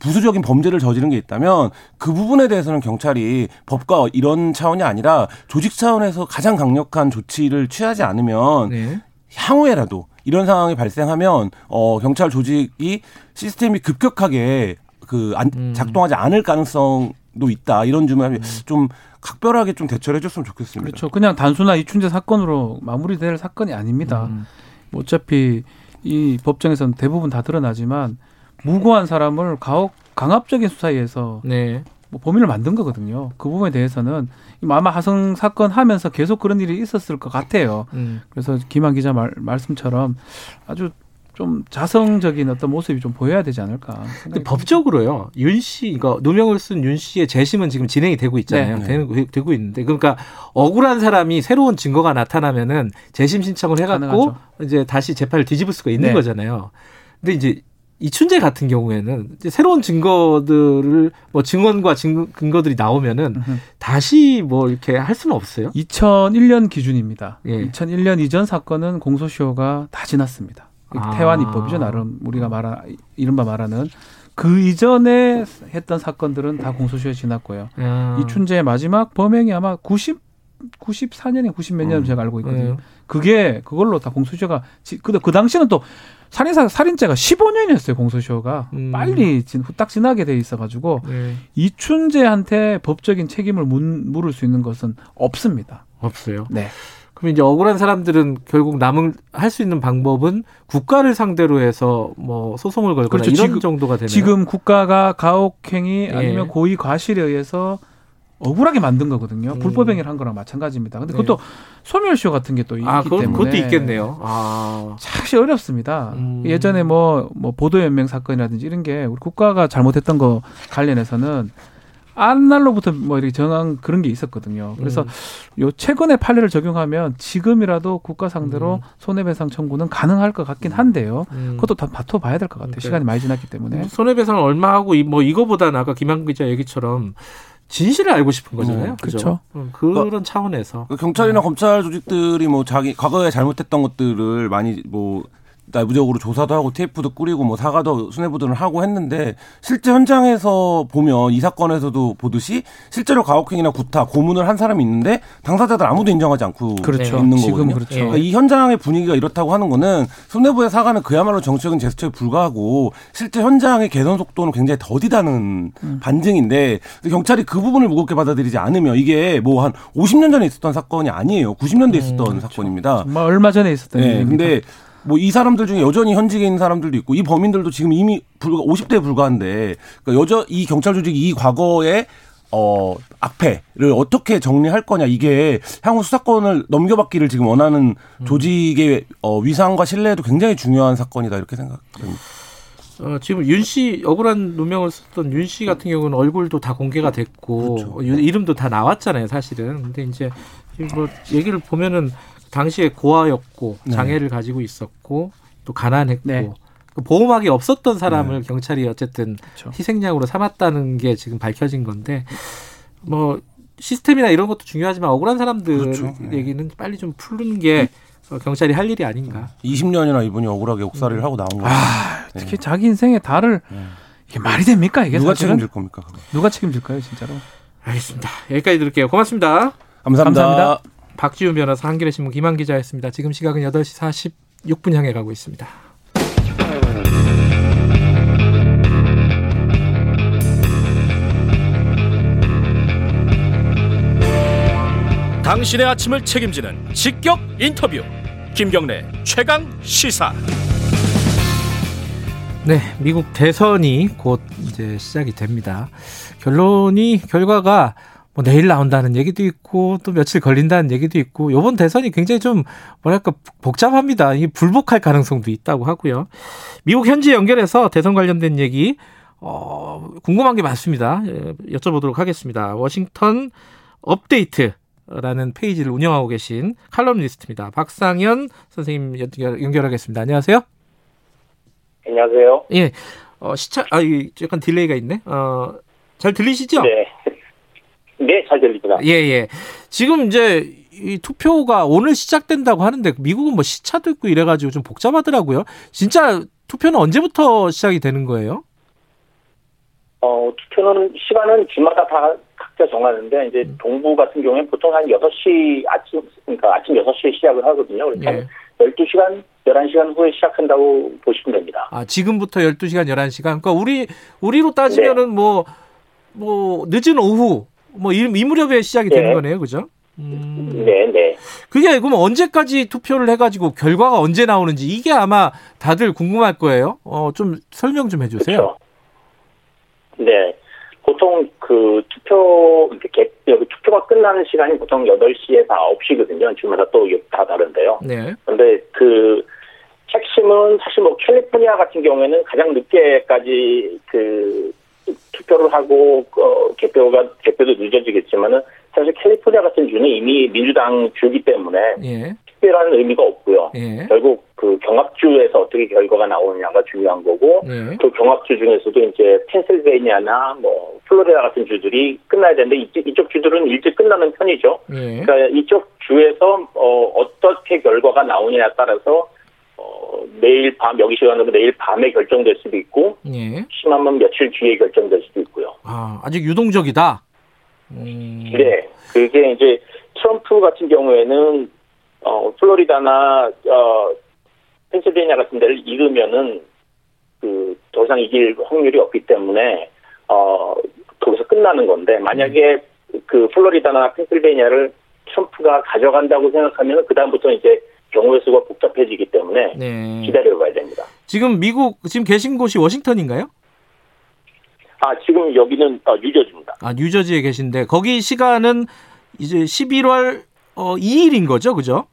부수적인 범죄를 저지른 게 있다면 그 부분에 대해서는 경찰이 법과 이런 차원이 아니라 조직 차원에서 가장 강력한 조치를 취하지 않으면 네. 향후에라도 이런 상황이 발생하면 어 경찰 조직이 시스템이 급격하게 그 안, 음. 작동하지 않을 가능성도 있다 이런 점을 좀 각별하게 좀 대처를 해줬으면 좋겠습니다. 그렇죠. 그냥 단순한 이춘재 사건으로 마무리될 사건이 아닙니다. 음. 뭐 어차피 이 법정에서는 대부분 다 드러나지만 무고한 사람을 가혹 강압적인 수사에 의해서 네. 뭐 범인을 만든 거거든요. 그 부분에 대해서는 이 마마 하성 사건 하면서 계속 그런 일이 있었을 것 같아요. 음. 그래서 김한 기자 말, 말씀처럼 아주 좀 자성적인 어떤 모습이 좀 보여야 되지 않을까. 근데 법적으로요. 윤 씨, 이거 누명을 쓴 윤 씨의 재심은 지금 진행이 되고 있잖아요. 네. 되는, 되고 있는데 그러니까 억울한 사람이 새로운 증거가 나타나면은 재심 신청을 해갖고 가능하죠. 이제 다시 재판을 뒤집을 수가 있는 네. 거잖아요. 근데 이제 이춘재 같은 경우에는 새로운 증거들을 뭐 증언과 증, 근거들이 나오면은 음흠. 다시 뭐 이렇게 할 수는 없어요. 2001년 기준입니다. 예. 2001년 이전 사건은 공소시효가 다 지났습니다. 아. 태완 입법이죠 나름 우리가 말하 이른바 말하는 그 이전에 했던 사건들은 다 공소시효 지났고요. 아. 이춘재의 마지막 범행이 아마 90 94년에 90몇 년을 음. 제가 알고 있거든요. 네. 그게 그걸로 다 공소시효가 지- 그, 그 당시는 또 살인사 살인죄가 15년이었어요 공소시효가 음. 빨리 진, 후딱 지나게 돼 있어가지고 네. 이춘재한테 법적인 책임을 문, 물을 수 있는 것은 없습니다. 없어요. 네. 그럼 이제 억울한 사람들은 결국 남은 할 수 있는 방법은 국가를 상대로 해서 뭐 소송을 걸거나 그렇죠. 이런 지금- 정도가 되나요? 지금 국가가 가혹행위 예. 아니면 고의 과실에 의해서 억울하게 만든 거거든요. 음. 불법행위를 한 거랑 마찬가지입니다. 근데 네. 그것도 소멸시효 같은 게또 있기 아, 그것, 때문에 그것도 있겠네요. 아. 사실 어렵습니다. 음. 예전에 뭐, 뭐 보도연맹 사건이라든지 이런 게 우리 국가가 잘못했던 거 관련해서는 안날로부터 뭐 이렇게 정한 그런 게 있었거든요. 그래서 요 최근에 판례를 적용하면 지금이라도 국가 상대로 손해배상 청구는 가능할 것 같긴 한데요. 음. 그것도 다 다퉈봐야 될 것 같아요. 그러니까 시간이 많이 지났기 때문에. 손해배상을 얼마 하고 이- 뭐 이거보다는 아까 김한 기자 얘기처럼 진실을 알고 싶은 거잖아요. 음, 그죠? 음, 그런 차원에서 그 경찰이나 검찰 조직들이 뭐 자기 과거에 잘못했던 것들을 많이 뭐 내부적으로 조사도 하고 테이프도 꾸리고 뭐 사과도 수뇌부들을 하고 했는데 실제 현장에서 보면 이 사건에서도 보듯이 실제로 가혹행위나 구타 고문을 한 사람이 있는데 당사자들 아무도 인정하지 않고 그렇죠. 있는 거거든요. 그렇죠. 그러니까 이 현장의 분위기가 이렇다고 하는 거는 손해부의 사과는 그야말로 정치적인 제스처에 불과하고 실제 현장의 개선 속도는 굉장히 더디다는 음. 반증인데 경찰이 그 부분을 무겁게 받아들이지 않으면 이게 뭐 한 50년 전에 있었던 사건이 아니에요. 90년대 에 있었던 사건입니다. 정말 얼마 전에 있었던 네, 일입니다. 근데 뭐 이 사람들 중에 여전히 현직에 있는 사람들도 있고 이 범인들도 지금 이미 불과 50대에 불과한데 그러니까 여전 이 경찰 조직이 이 과거에 어 악패를 어떻게 정리할 거냐 이게 향후 수사권을 넘겨받기를 지금 원하는 조직의 어 위상과 신뢰에도 굉장히 중요한 사건이다 이렇게 생각됩니다. 어, 지금 윤 씨 억울한 누명을 썼던 윤 씨 같은 경우는 얼굴도 다 공개가 됐고 그렇죠. 이름도 다 나왔잖아요, 사실은. 근데 이제 지금 뭐 얘기를 보면은 당시에 고아였고 네. 장애를 가지고 있었고 또 가난했고 네. 그 보호막이 없었던 사람을 네. 경찰이 어쨌든 그렇죠. 희생양으로 삼았다는 게 지금 밝혀진 건데 뭐 시스템이나 이런 것도 중요하지만 억울한 사람들 그렇죠. 네. 얘기는 빨리 좀 푸는 게 어, 경찰이 할 일이 아닌가. 20년이나 이분이 억울하게 옥살이를 하고 나온 거죠. 아, 특히 자기 인생의 달을 네. 이게 말이 됩니까 이게 누가 사실은? 책임질 겁니까? 그거? 누가 책임질까요 진짜로? 알겠습니다. 여기까지 들을게요. 고맙습니다. 감사합니다. 감사합니다. 박지훈 변호사, 한겨레 신문 김한 기자였습니다. 지금 시각은 8시 46분 향해 가고 있습니다. 당신의 아침을 책임지는 직격 인터뷰 김경래 최강 시사 네, 미국 대선이 곧 이제 시작이 됩니다. 결론이 결과가 뭐 내일 나온다는 얘기도 있고 또 며칠 걸린다는 얘기도 있고 이번 대선이 굉장히 좀 뭐랄까 복잡합니다. 이게 불복할 가능성도 있다고 하고요. 미국 현지 연결해서 대선 관련된 얘기 어, 궁금한 게 많습니다. 예, 여쭤보도록 하겠습니다. 워싱턴 업데이트라는 페이지를 운영하고 계신 칼럼니스트입니다. 박상현 선생님 연결, 연결하겠습니다. 안녕하세요. 안녕하세요. 예. 어, 시차, 아, 이 약간 delay가 있네. 어, 잘 들리시죠? 네. 네, 잘 들립니다. 예, 예. 지금 이제 이 투표가 오늘 시작된다고 하는데 미국은 뭐 시차도 있고 이래가지고 좀 복잡하더라고요. 진짜 투표는 언제부터 시작이 되는 거예요? 어, 투표는 시간은 주마다 다 각자 정하는데 이제 동부 같은 경우에 보통 한 6시 아침 그러니까 아침 6시에 시작을 하거든요. 그러니까 예. 12시간, 11시간 후에 시작한다고 보시면 됩니다. 아, 지금부터 12시간, 11시간. 그러니까 우리, 우리로 따지면은 뭐, 뭐, 늦은 오후, 뭐, 이, 이 무렵에 시작이 되는 네. 거네요. 그죠? 음. 네, 네. 그게 그럼 언제까지 투표를 해가지고 결과가 언제 나오는지 이게 아마 다들 궁금할 거예요. 어, 좀 설명 좀 해주세요. 그렇죠. 네. 보통 그 투표, 이렇게 개- 여기 투표가 끝나는 시간이 보통 8시에서 9시거든요. 주마다 또 다 다른데요. 네. 근데 그 핵심은 사실 뭐 캘리포니아 같은 경우에는 가장 늦게까지 그 투표를 하고 어, 개표가 개표도 늦어지겠지만은 사실 캘리포니아 같은 주는 이미 민주당 주기 때문에 예. 특별한 의미가 없고요. 예. 결국 그 경합주에서 어떻게 결과가 나오느냐가 중요한 거고 예. 그 경합주 중에서도 이제 펜실베이니아나 뭐 플로리다 같은 주들이 끝나야 되는데 이쪽, 이쪽 주들은 일찍 끝나는 편이죠. 예. 그러니까 이쪽 주에서 어, 어떻게 결과가 나오느냐에 따라서 어, 내일 밤 여기 시간으로 내일 밤에 결정될 수도 있고 예. 심하면 며칠 뒤에 결정될 수도 있고요. 아, 아직 유동적이다. 음. 네, 그게 이제 트럼프 같은 경우에는 어, 플로리다나 어, 펜실베이니아 같은 데를 잃으면은 그 더 이상 이길 확률이 없기 때문에 어, 거기서 끝나는 건데 만약에 그 플로리다나 펜실베이니아를 트럼프가 가져간다고 생각하면 그 다음부터 이제 경우의 수가 복잡해지기 때문에 네. 기다려봐야 됩니다. 지금 미국 지금 계신 곳이 워싱턴인가요? 아 지금 여기는 어, 뉴저지입니다. 아, 뉴저지에 계신데 거기 시간은 이제 11월 어, 2일인 거죠, 그죠?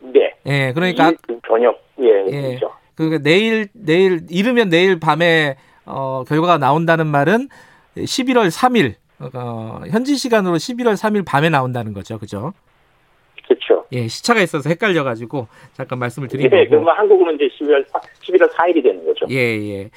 네. 예, 그러니까 저녁 예, 예. 그렇죠. 그 내일 내일 이르면 내일 밤에 어, 결과가 나온다는 말은 11월 3일 어, 현지 시간으로 11월 3일 밤에 나온다는 거죠. 그죠? 예, 시차가 있어서 헷갈려 가지고 잠깐 말씀을 드린 네, 거고. 그러면 한국으로 이제 12월 11월 4일이 되는 거죠. 예, 예.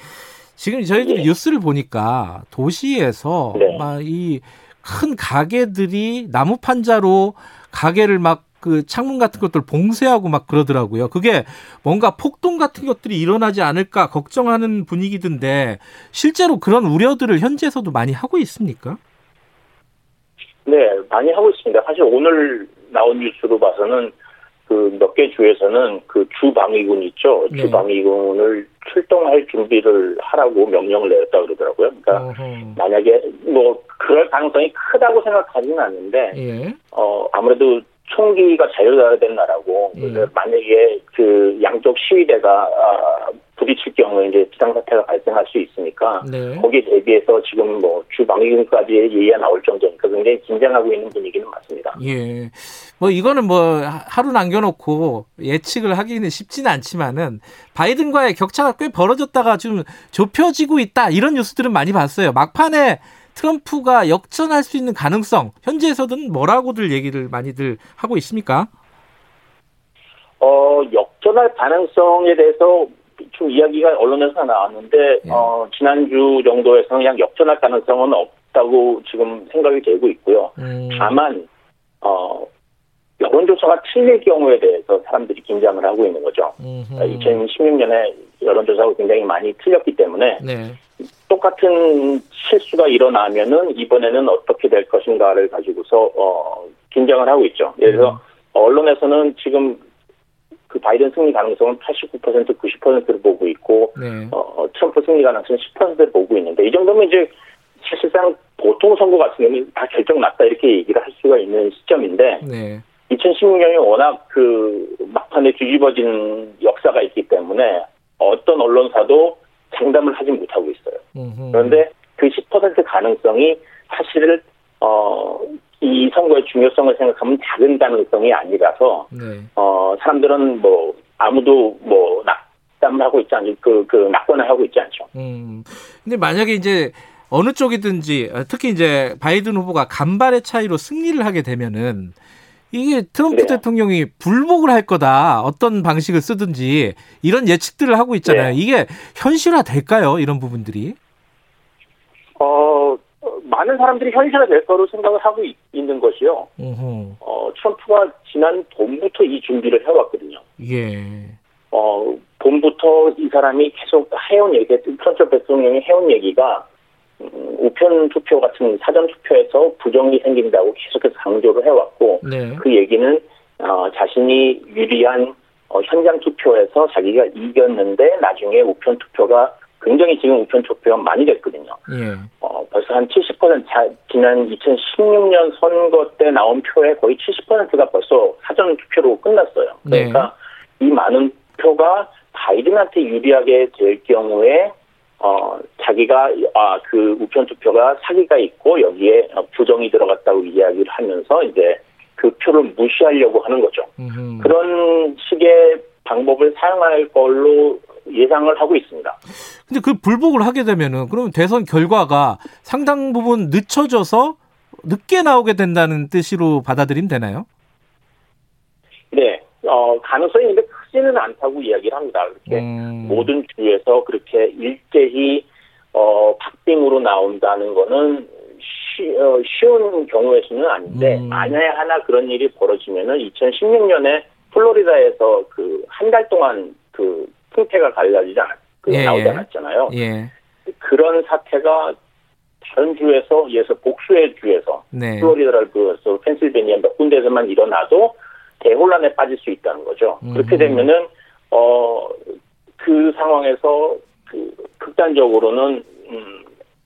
지금 저희들이 뉴스를 보니까 도시에서 네. 막이 큰 가게들이 나무 판자로 가게를 막 그 창문 같은 것들 봉쇄하고 막 그러더라고요. 그게 뭔가 폭동 같은 것들이 일어나지 않을까 걱정하는 분위기던데 실제로 그런 우려들을 현지에서도 많이 하고 있습니까? 네, 많이 하고 있습니다. 사실 오늘 나온 뉴스로 봐서는 그 몇 개 주에서는 그 주방위군 있죠. 네. 주방위군을 출동할 준비를 하라고 명령을 내렸다 그러더라고요. 그러니까 만약에 뭐 그럴 가능성이 크다고 생각하지는 않는데 예. 어 아무래도 총기가 자유자야 되는 나라고 그래서 만약에 그 양쪽 시위대가 아, 부딪힐 경우에 이제 비상사태가 발생할 수 있으니까 네. 거기에 대비해서 지금 뭐 주방위군까지 예의가 나올 정도니까 굉장히 긴장하고 있는 분위기는 맞습니다. 예. 뭐 이거는 뭐 하- 하루 남겨놓고 예측을 하기는 쉽지는 않지만은 바이든과의 격차가 꽤 벌어졌다가 좀 좁혀지고 있다 이런 뉴스들은 많이 봤어요. 막판에 트럼프가 역전할 수 있는 가능성 현지에서는 뭐라고들 얘기를 많이들 하고 있습니까? 어, 역전할 가능성에 대해서 좀 이야기가 언론에서 나왔는데, 어, 지난주 정도에서는 그냥 역전할 가능성은 없다고 지금 생각이 되고 있고요. 다만, 어, 여론조사가 틀릴 경우에 대해서 사람들이 긴장을 하고 있는 거죠. 2016년에 여론조사가 굉장히 많이 틀렸기 때문에 네. 똑같은 실수가 일어나면은 이번에는 어떻게 될 것인가를 가지고서 어, 긴장을 하고 있죠. 예를 들어 언론에서는 지금 그 바이든 승리 가능성은 89% 90%를 보고 있고 네. 어, 트럼프 승리 가능성은 10%를 보고 있는데 이 정도면 이제 사실상 보통 선거 같은 경우는 다 결정 났다 이렇게 얘기를 할 수가 있는 시점인데 네. 2016년이 워낙 그 막판에 뒤집어진 역사가 있기 때문에 어떤 언론사도 장담을 하지 못하고 있어요. 그런데 그 10% 가능성이 사실은 어, 이 선거의 중요성을 생각하면 작은 가능성이 아니라서 네. 어, 사람들은 뭐 아무도 뭐 낙담을 하고 있지 않죠. 그, 그 낙관을 하고 있지 않죠. 음. 근데 만약에 이제 어느 쪽이든지 어, 특히 이제 바이든 후보가 간발의 차이로 승리를 하게 되면은 이게 트럼프 대통령이 불복을 할 거다. 어떤 방식을 쓰든지 이런 예측들을 하고 있잖아요. 이게 현실화 될까요? 이런 부분들이. 어, 많은 사람들이 현실화 될 거로 생각을 하고 있, 는 것이요. 어허. 어, 트럼프가 지난 봄부터 이 준비를 해왔거든요. 예. 어, 봄부터 이 사람이 계속 해온 얘기, 트럼프 대통령이 해온 얘기가 음, 우편 투표 같은 사전 투표에서 부정이 생긴다고 계속해서 강조를 해왔고 네. 그 얘기는 어, 자신이 유리한 어, 현장 투표에서 자기가 이겼는데 나중에 우편 투표가 굉장히 지금 우편 투표가 많이 됐거든요. 예. 어, 벌써 한 70% 자, 지난 2016년 선거 때 나온 표의 거의 70%가 벌써 사전 투표로 끝났어요. 그러니까 이 많은 표가 바이든한테 유리하게 될 경우에 어, 자기가 아, 그 우편 투표가 사기가 있고 여기에 어, 부정이 들어갔다고 이야기를 하면서 이제 그 표를 무시하려고 하는 거죠. 그런 식의 방법을 사용할 걸로 예상을 하고 있습니다. 근데 그 불복을 하게 되면은 그러면 대선 결과가 상당 부분 늦춰져서 늦게 나오게 된다는 뜻으로 받아들이면 되나요? 네, 어, 가능성이 근데 크지는 않다고 이야기를 합니다. 그렇게 모든 주에서 그렇게 일제히 어, 박빙으로 나온다는 거는 쉬, 어, 쉬운 경우의 수는 아닌데 만약에 하나 그런 일이 벌어지면은 2016년에 플로리다에서 그 한 달 동안 그 승패가 갈라지지 않았, 그 예, 나오지 예. 않았잖아요. 예. 그런 사태가 다른 주에서 예서 복수의 주에서 네. 플로리다를 비롯해서 펜실베니아 몇 군데에서만 일어나도 대혼란에 빠질 수 있다는 거죠. 그렇게 되면은 어 그 상황에서 그 극단적으로는 음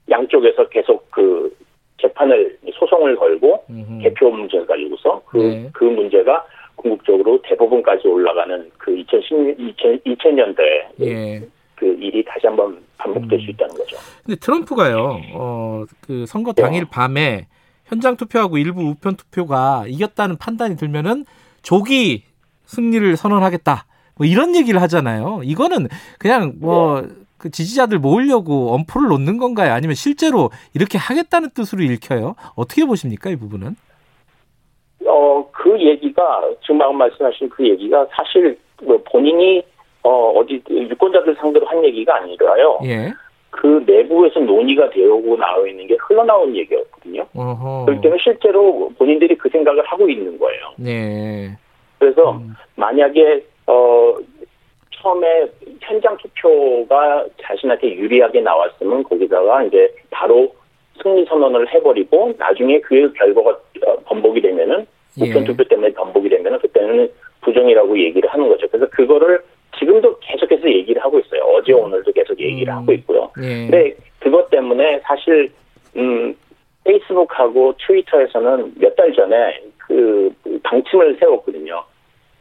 양쪽에서 계속 그 재판을 소송을 걸고 개표 문제 가지고서 그, 네. 그 문제가 궁극적으로 대법원까지 올라가는 그 2010, 2000, 2000년대 예. 그 일이 다시 한번 반복될 수 있다는 거죠. 근데 트럼프가요, 어, 그 선거 당일 밤에 현장 투표하고 일부 우편 투표가 이겼다는 판단이 들면은 조기 승리를 선언하겠다. 뭐 이런 얘기를 하잖아요. 이거는 그냥 뭐그 지지자들 모으려고 엄포를 놓는 건가요? 아니면 실제로 이렇게 하겠다는 뜻으로 읽혀요? 어떻게 보십니까 이 부분은? 어, 그 얘기가, 지금 방금 말씀하신 그 얘기가 사실 뭐 본인이 어, 어디 유권자들 상대로 한 얘기가 아니라요. 예. 그 내부에서 논의가 되고 나와 있는 게 흘러나온 얘기였거든요. 어허. 그렇기 때문에 실제로 본인들이 그 생각을 하고 있는 거예요. 네. 그래서 만약에 어 처음에 현장 투표가 자신한테 유리하게 나왔으면 거기다가 이제 바로 승리 선언을 해버리고 나중에 그 결과가 어, 번복이 되면은 예. 우편 투표 때문에 번복이 되면은 그때는 부정이라고 얘기를 하는 거죠. 그래서 그거를 지금도 계속해서 얘기를 하고 있어요. 어제 오늘도 계속 얘기를 하고 있고요. 예. 근데 그것 때문에 사실 음 페이스북하고 트위터에서는 몇 달 전에 그 방침을 세웠거든요.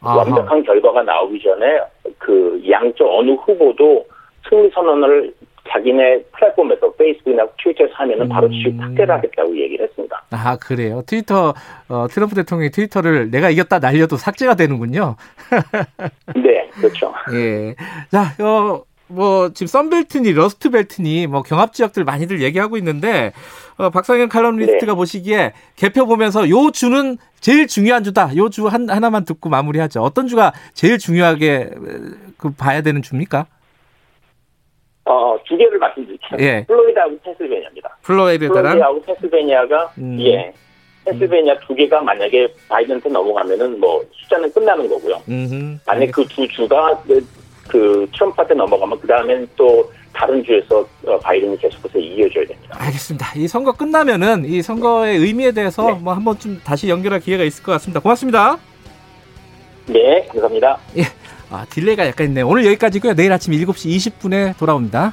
아하. 완벽한 결과가 나오기 전에 그 양쪽 어느 후보도 승리 선언을 자기네 플랫폼에서 페이스북이나 트위터에서 하면은 바로 지지 삭제를 하겠다고 얘기를 했습니다. 아 그래요. 트위터 어, 트럼프 대통령이 트위터를 내가 이겼다 날려도 삭제가 되는군요. [LAUGHS] 네, 그렇죠. 예. 자, 어, 뭐 지금 썬벨트니 러스트벨트니 뭐 경합 지역들 많이들 얘기하고 있는데 어, 박상현 칼럼니스트가 네. 보시기에 개표 보면서 요 주는 제일 중요한 주다. 요 주 하나만 듣고 마무리하죠. 어떤 주가 제일 중요하게 어, 그 봐야 되는 주입니까? 어, 두 개를 말씀드릴게요. 예. 플로리다하고 펜실베니아입니다. 플로리다랑 플로리다하고 펜실베니아가 음. 예. 펜실베니아 두 개가 만약에 바이든한테 넘어가면은 뭐 숫자는 끝나는 거고요. 음흠. 만약 그 두 주가 그, 그 트럼프한테 넘어가면 그 다음엔 또 다른 주에서 어, 바이든이 계속해서 이겨줘야 됩니다. 알겠습니다. 이 선거 끝나면은 이 선거의 의미에 대해서 네. 뭐 한번 좀 다시 연결할 기회가 있을 것 같습니다. 고맙습니다. 네, 감사합니다. 아, delay가 약간 있네요. 오늘 여기까지고요. 내일 아침 7시 20분에 돌아옵니다.